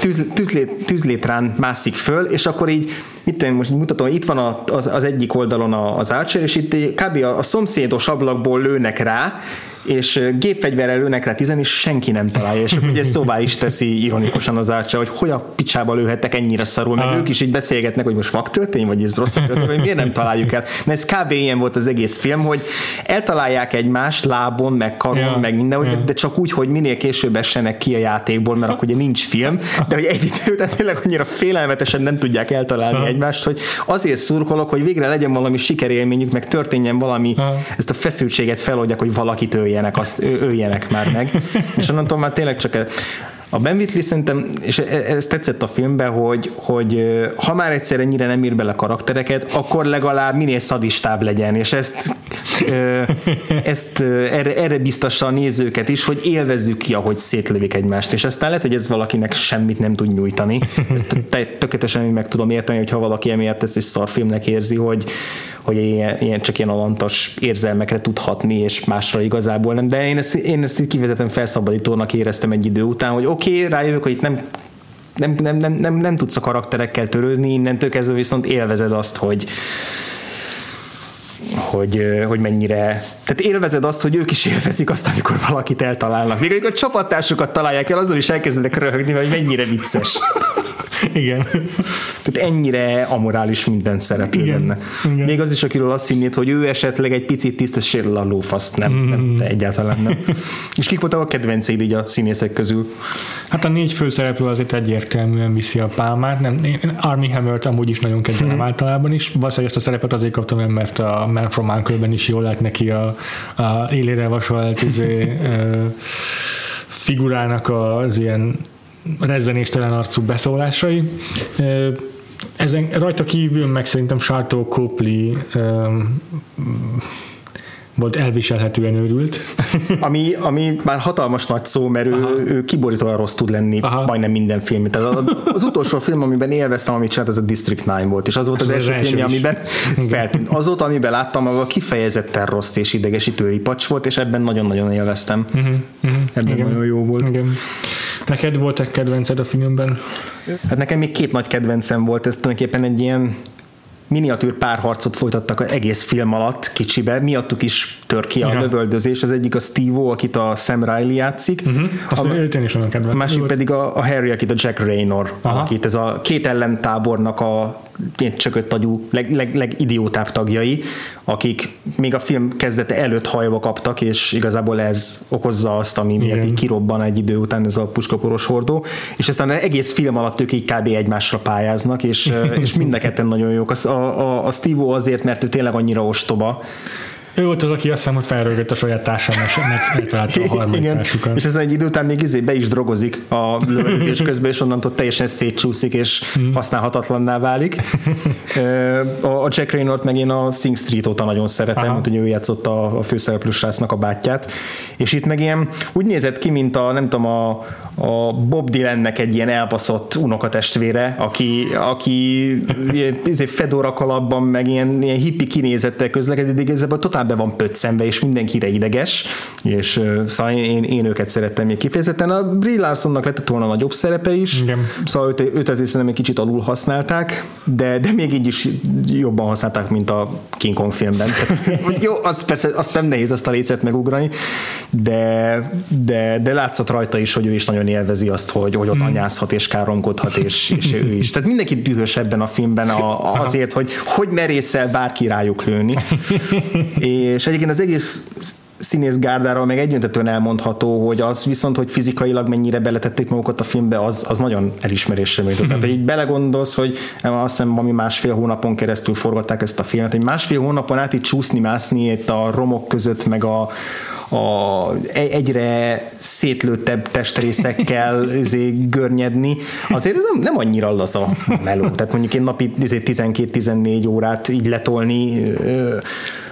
tűz, tűzlét, tűzlétrán mászik föl, és akkor így itt én most mutatom, itt van az, az egyik oldalon az Archer, és itt kb. a, a szomszédos ablakból lőnek rá, és gépfegyverrel lőnek rá tizen, és senki nem találja, és akkor ugye szóvá is teszi ironikusan az Archer, hogy hogy a picsába lőhettek ennyire szarul, meg Aha. ők is így beszélgetnek, hogy most fak történt, vagy ez rossz történt, vagy miért nem találjuk el. Mert ez kb. ilyen volt az egész film, hogy eltalálják egymást lábon, meg karon, Ja. meg minden, Ja. de, csak úgy, hogy minél később essenek ki a játékból, mert akkor ugye nincs film, de hogy egy idő után tényleg annyira félelmetesen nem tudják eltalálni Aha. egymást, hogy azért szurkolok, hogy végre legyen valami sikerélményük, meg történjen valami, Aha. ezt a feszültséget feloldják, hogy valakit öljenek, azt öljenek már meg. És onnantól már tényleg csak a Ben Whitley szerintem, és e- ez tetszett a filmben, hogy, hogy ha már egyszer ennyire nem ír bele karaktereket, akkor legalább minél szadistább legyen, és ezt, ezt erre, erre biztassa a nézőket is, hogy élvezzük ki, ahogy szétlövik egymást, és aztán lehet, hogy ez valakinek semmit nem tud nyújtani. Ezt te- tökéletesen meg tudom érteni, hogyha valaki emiatt ezt egy szarfilmnek érzi, hogy, hogy ilyen, ilyen csak ilyen alantas érzelmekre tud hatni, és másra igazából nem. De én ezt, én ezt így kivezetem felszabadítónak éreztem egy idő után, hogy oké, okay, rájövök, hogy itt nem nem, nem, nem, nem, nem tudsz a karakterekkel törődni, innentől kezdve viszont élvezed azt, hogy hogy, ö, hogy mennyire, tehát élvezed azt, hogy ők is élvezik azt, amikor valakit eltalálnak. Még amikor a csapattársukat találják el, azon is elkezdenek röhögni, hogy mennyire vicces. Igen. Tehát ennyire amorális minden szereplő Igen, benne. igen. Még az is, akiről azt hinnéd, hogy ő esetleg egy picit tisztességről a lófaszt, nem, nem, de egyáltalán nem. És kik voltak a kedvenceid így a színészek közül? Hát a négy főszereplő azért egyértelműen viszi a pálmát. Nem, én Army Hammer-t amúgy is nagyon kedvelem általában is. Valószínűleg ezt a szerepet azért kaptam mert a Man from Uncle-ben is jól lát neki a, a élére vasolt izé, figurának az ilyen rezzenéstelen arcú beszólásai. Ezen rajta kívül meg szerintem Sartó Copley volt elviselhetően őrült. Ami, ami már hatalmas nagy szó, mert ő, ő kiborítóan rossz tud lenni Aha. majdnem minden film. Tehát az utolsó film, amiben élveztem, amit csinált, az a District 9 volt, és az volt az, Az első, az első film, amiben feltűnt. Azóta, amiben láttam, abban kifejezetten rossz és idegesítő ripacs volt, és ebben nagyon-nagyon élveztem. Uh-huh, uh-huh. Ebben nagyon jó volt. Igen. Neked volt-e kedvenced a filmben? Hát nekem még két nagy kedvencem volt, ez tulajdonképpen egy ilyen miniatűr párharcot folytattak az egész film alatt kicsibe, miattuk is tör ki a Ja. lövöldözés, az egyik a Steve-O, akit a Sam Riley játszik, Uh-huh. Azt a, én is a másik pedig a, a Harry, akit a Jack Raynor Aha. alakít, ez a két ellentábornak a ilyen csökött agyú, leg, leg, legidiótább tagjai, akik még a film kezdete előtt hajba kaptak, és igazából ez okozza azt, ami miatt így kirobban egy idő után ez a puskaporos hordó, és aztán az egész film alatt ők így kb. egymásra pályáznak, és, és mind a ketten nagyon jók. A, a, a Steve azért, mert ő tényleg annyira ostoba, Ő volt az, aki azt hiszem, hogy felrögött a saját társán, és meg- megtalálta a harmadik Igen, társukat. és aztán egy idő után még izé be is drogozik a lövöldözés közben, és onnantól teljesen szétcsúszik, és Hmm. használhatatlanná válik. A Jack Raynort meg én a Sing Street óta nagyon szeretem, mint hogy ő játszott a, a főszereplő srácnak a bátyját, és itt meg ilyen úgy nézett ki, mint a, nem tudom, a, a Bob Dylannek egy ilyen elbaszott unokatestvére, aki, aki izé fedora kalapban, meg ilyen, ilyen hippi kinézettel közlekedik, de igazából totál be van pöccenve, és mindenkire ideges, és szóval én, én őket szerettem még kifejezetten. A Brie Larsonnak lett volna nagyobb szerepe is, Igen. szóval őt, őt azért szerintem egy kicsit alul használták, de, de még így is jobban használták, mint a King Kong filmben. Tehát, jó, az persze azt nem nehéz azt a lécet megugrani, de, de, de látszott rajta is, hogy ő is nagyon élvezi azt, hogy, hogy ott anyázhat és káromkodhat, és, és ő is. Tehát mindenki dühös ebben a filmben a, azért, hogy hogy merészel bárki rájuk lőni. és egyébként az egész színész gárdáról meg egyöntetően elmondható, hogy az viszont, hogy fizikailag mennyire beletették magukat a filmbe, az, az nagyon elismerésre méltó. Tehát, így belegondolsz, hogy azt hiszem, ami másfél hónapon keresztül forgatták ezt a filmet, hogy másfél hónapon át itt csúszni, mászni itt a romok között, meg a, a egyre szétlőttebb testrészekkel izé, görnyedni, azért ez nem, nem annyira laza meló. Tehát mondjuk én napi 12-14 izé, órát így letolni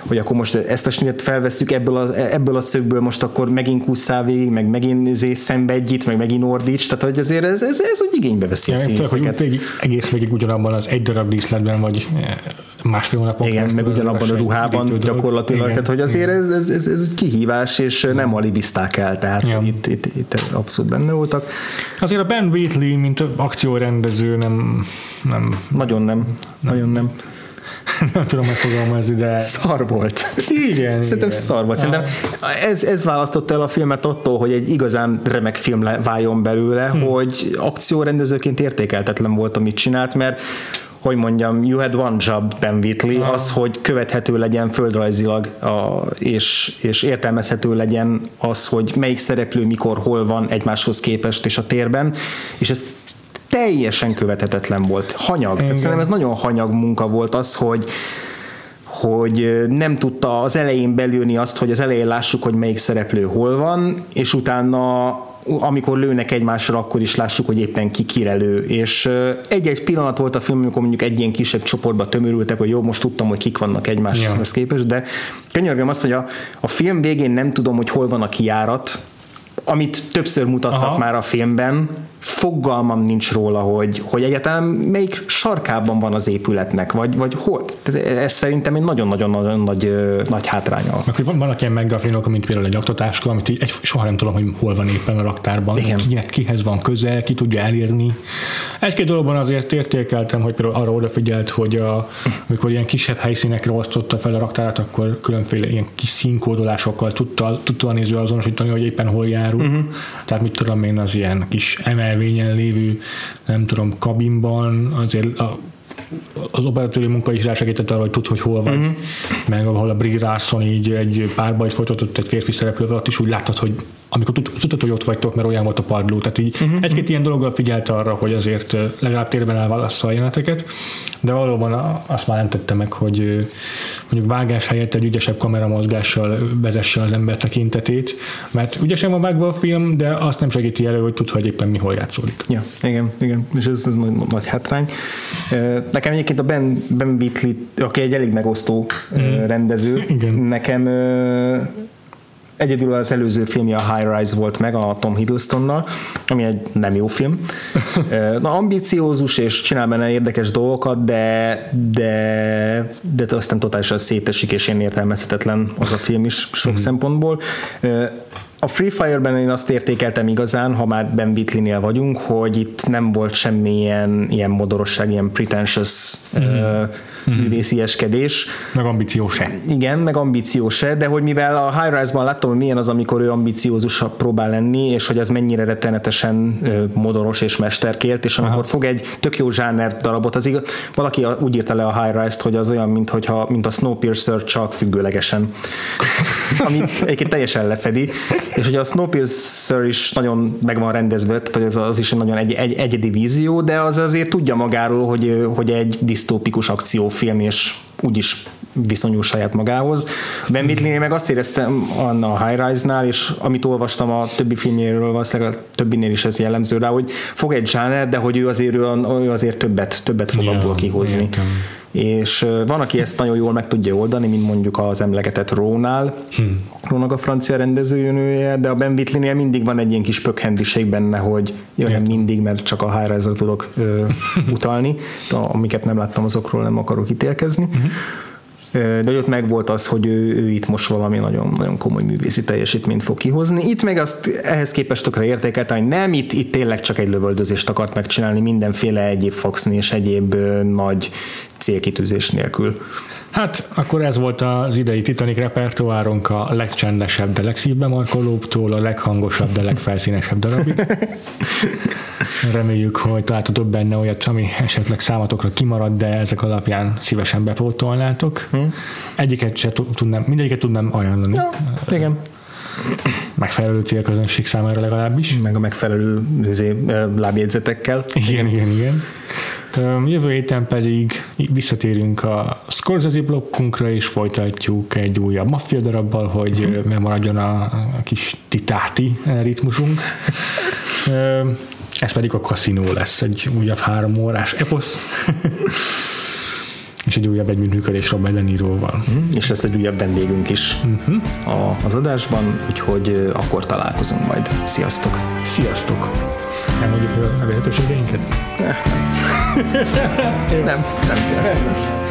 hogy akkor most ezt a snitet felveszük ebből a, ebből a szögből, most akkor megint kúszál végig, meg megint izé szenvedjít, meg megint ordíts, tehát hogy azért ez, ez, ez úgy igénybe veszi ja, a színészeket. Végig, egész végig ugyanabban az egy darab díszletben, vagy másfél hónapon Igen, meg ugyanabban a ruhában gyakorlatilag, igen, tehát hogy azért ez, ez, ez, ez kihívás, és nem alibizták el, tehát ja. itt, itt, itt abszolút benne voltak. Azért a Ben Wheatley, mint akciórendező nem, nem nagyon nem, nem. nagyon nem. nem tudom megfogalmazni, de... Szar volt. Igen. Szerintem igen. szar volt. Szerintem ez, ez választotta el a filmet attól, hogy egy igazán remek film váljon belőle, hmm. hogy akciórendezőként értékeltetlen volt, amit csinált, mert hogy mondjam, you had one job, Ben Whitley, ah. az, hogy követhető legyen földrajzilag, a, és, és értelmezhető legyen az, hogy melyik szereplő mikor, hol van egymáshoz képest és a térben, és ez teljesen követhetetlen volt. Hanyag. Tehát szerintem ez nagyon hanyag munka volt az, hogy hogy nem tudta az elején belülni azt, hogy az elején lássuk, hogy melyik szereplő hol van, és utána amikor lőnek egymásra, akkor is lássuk, hogy éppen ki kirelő. És egy-egy pillanat volt a film, amikor mondjuk egy ilyen kisebb csoportba tömörültek, hogy jó, most tudtam, hogy kik vannak egymáshoz ja. képest, de könyörgöm azt, hogy a, a film végén nem tudom, hogy hol van a kiárat, amit többször mutattak Aha. már a filmben, fogalmam nincs róla, hogy, hogy egyáltalán melyik sarkában van az épületnek, vagy, vagy hol. Tehát ez szerintem egy nagyon-nagyon nagy, nagy hátránya. Meg, hogy vannak ilyen megafinok, mint például egy aktatáska, amit egy, soha nem tudom, hogy hol van éppen a raktárban, Igen. Kinek, kihez van közel, ki tudja elérni. Egy-két dologban azért értékeltem, hogy például arra odafigyelt, hogy a, amikor ilyen kisebb helyszínekre osztotta fel a raktárat, akkor különféle ilyen kis színkódolásokkal tudta, tudta a néző azonosítani, hogy éppen hol járunk. Uh-huh. Tehát mit tudom én, az ilyen kis emel elvényen lévő, nem tudom, kabinban, azért a az operatőri munka is rásegített arra, hogy tud, hogy hol vagy. Uh-huh. Meg ahol a Brie Larson így egy párbajt folytatott egy férfi szereplővel, ott is úgy láttad, hogy amikor tudtad, hogy ott vagytok, mert olyan volt a padló. Tehát így uh-huh. egy-két ilyen dologgal figyelt arra, hogy azért legalább térben elválassza a jeleneteket, de valóban azt már nem tette meg, hogy mondjuk vágás helyett egy ügyesebb kameramozgással vezesse az ember tekintetét, mert ügyesen van vágva a film, de azt nem segíti elő, hogy tud, hogy éppen mi hol játszódik. Ja, igen, igen, és ez, ez nagy, nagy hátrány. Nekem egyébként a Ben, ben Whitley, aki egy elég megosztó mm. rendező, igen. nekem Egyedül az előző filmje a High Rise volt meg a Tom Hiddlestonnal, ami egy nem jó film. Na, ambiciózus és csinál benne érdekes dolgokat, de, de, de aztán totálisan szétesik és én értelmezhetetlen az a film is sok mm-hmm. szempontból. A Free Fire-ben én azt értékeltem igazán, ha már Ben Whitley-nél vagyunk, hogy itt nem volt semmilyen ilyen modorosság, ilyen pretentious mm-hmm. Mm-hmm. művészieskedés. Meg ambíció se. Igen, meg ambíció se, de hogy mivel a High Rise-ban láttam, hogy milyen az, amikor ő ambiciózusabb próbál lenni, és hogy ez mennyire rettenetesen modoros és mesterkélt, és amikor Aha. fog egy tök jó zsáner darabot, az igaz, valaki úgy írta le a High Rise-t, hogy az olyan, mint, hogyha, mint a Snowpiercer csak függőlegesen. Ami egyébként teljesen lefedi, és hogy a Snowpiercer is nagyon meg van rendezve, tehát hogy az, az is egy nagyon egy, egy, egyedi vízió, de az azért tudja magáról, hogy, hogy egy disztópikus akciófilm, és úgyis viszonyul saját magához. Ben Whitley meg azt éreztem a High Rise-nál, és amit olvastam a többi filmjéről, valószínűleg a többinél is ez jellemző rá, hogy fog egy zsáner, de hogy ő azért, ő azért többet, többet fog ja, abból kihozni. Értem és van, aki ezt nagyon jól meg tudja oldani, mint mondjuk az emlegetett Rónál, hmm. Rónak a francia rendezőjönője, de a Ben Whitley-nél mindig van egy ilyen kis pökhendiség benne, hogy jaj, nem mindig, mert csak a high tudok ö, utalni, de amiket nem láttam, azokról nem akarok ítélkezni. Hmm de ott meg volt az, hogy ő, ő itt most valami nagyon, nagyon komoly művészi teljesítményt fog kihozni. Itt meg azt ehhez képest tökre értékelte, hogy nem, itt, itt tényleg csak egy lövöldözést akart megcsinálni mindenféle egyéb foxni és egyéb nagy célkitűzés nélkül. Hát akkor ez volt az idei Titanic repertoárunk a legcsendesebb, de legszívbe markolóbbtól a leghangosabb, de legfelszínesebb darabig. Reméljük, hogy találtatok benne olyat, ami esetleg számatokra kimarad, de ezek alapján szívesen bepótolnátok. Hmm. Egyiket se tudnám, mindegyiket tudnám ajánlani. Ja, igen megfelelő célközönség számára legalábbis. Meg a megfelelő izé, lábjegyzetekkel. Igen, igen, igen. Jövő héten pedig visszatérünk a Scorsese blokkunkra, és folytatjuk egy újabb maffia darabbal, hogy megmaradjon a, a kis titáti ritmusunk. Ez pedig a kaszinó lesz, egy újabb három órás eposz. És egy újabb együttműködés Robert De Niroval. Mm, és lesz egy újabb vendégünk is uh-huh. a, az adásban, úgyhogy akkor találkozunk majd. Sziasztok! Sziasztok! Elmondjuk a lehetőségeinket? nem, nem kell.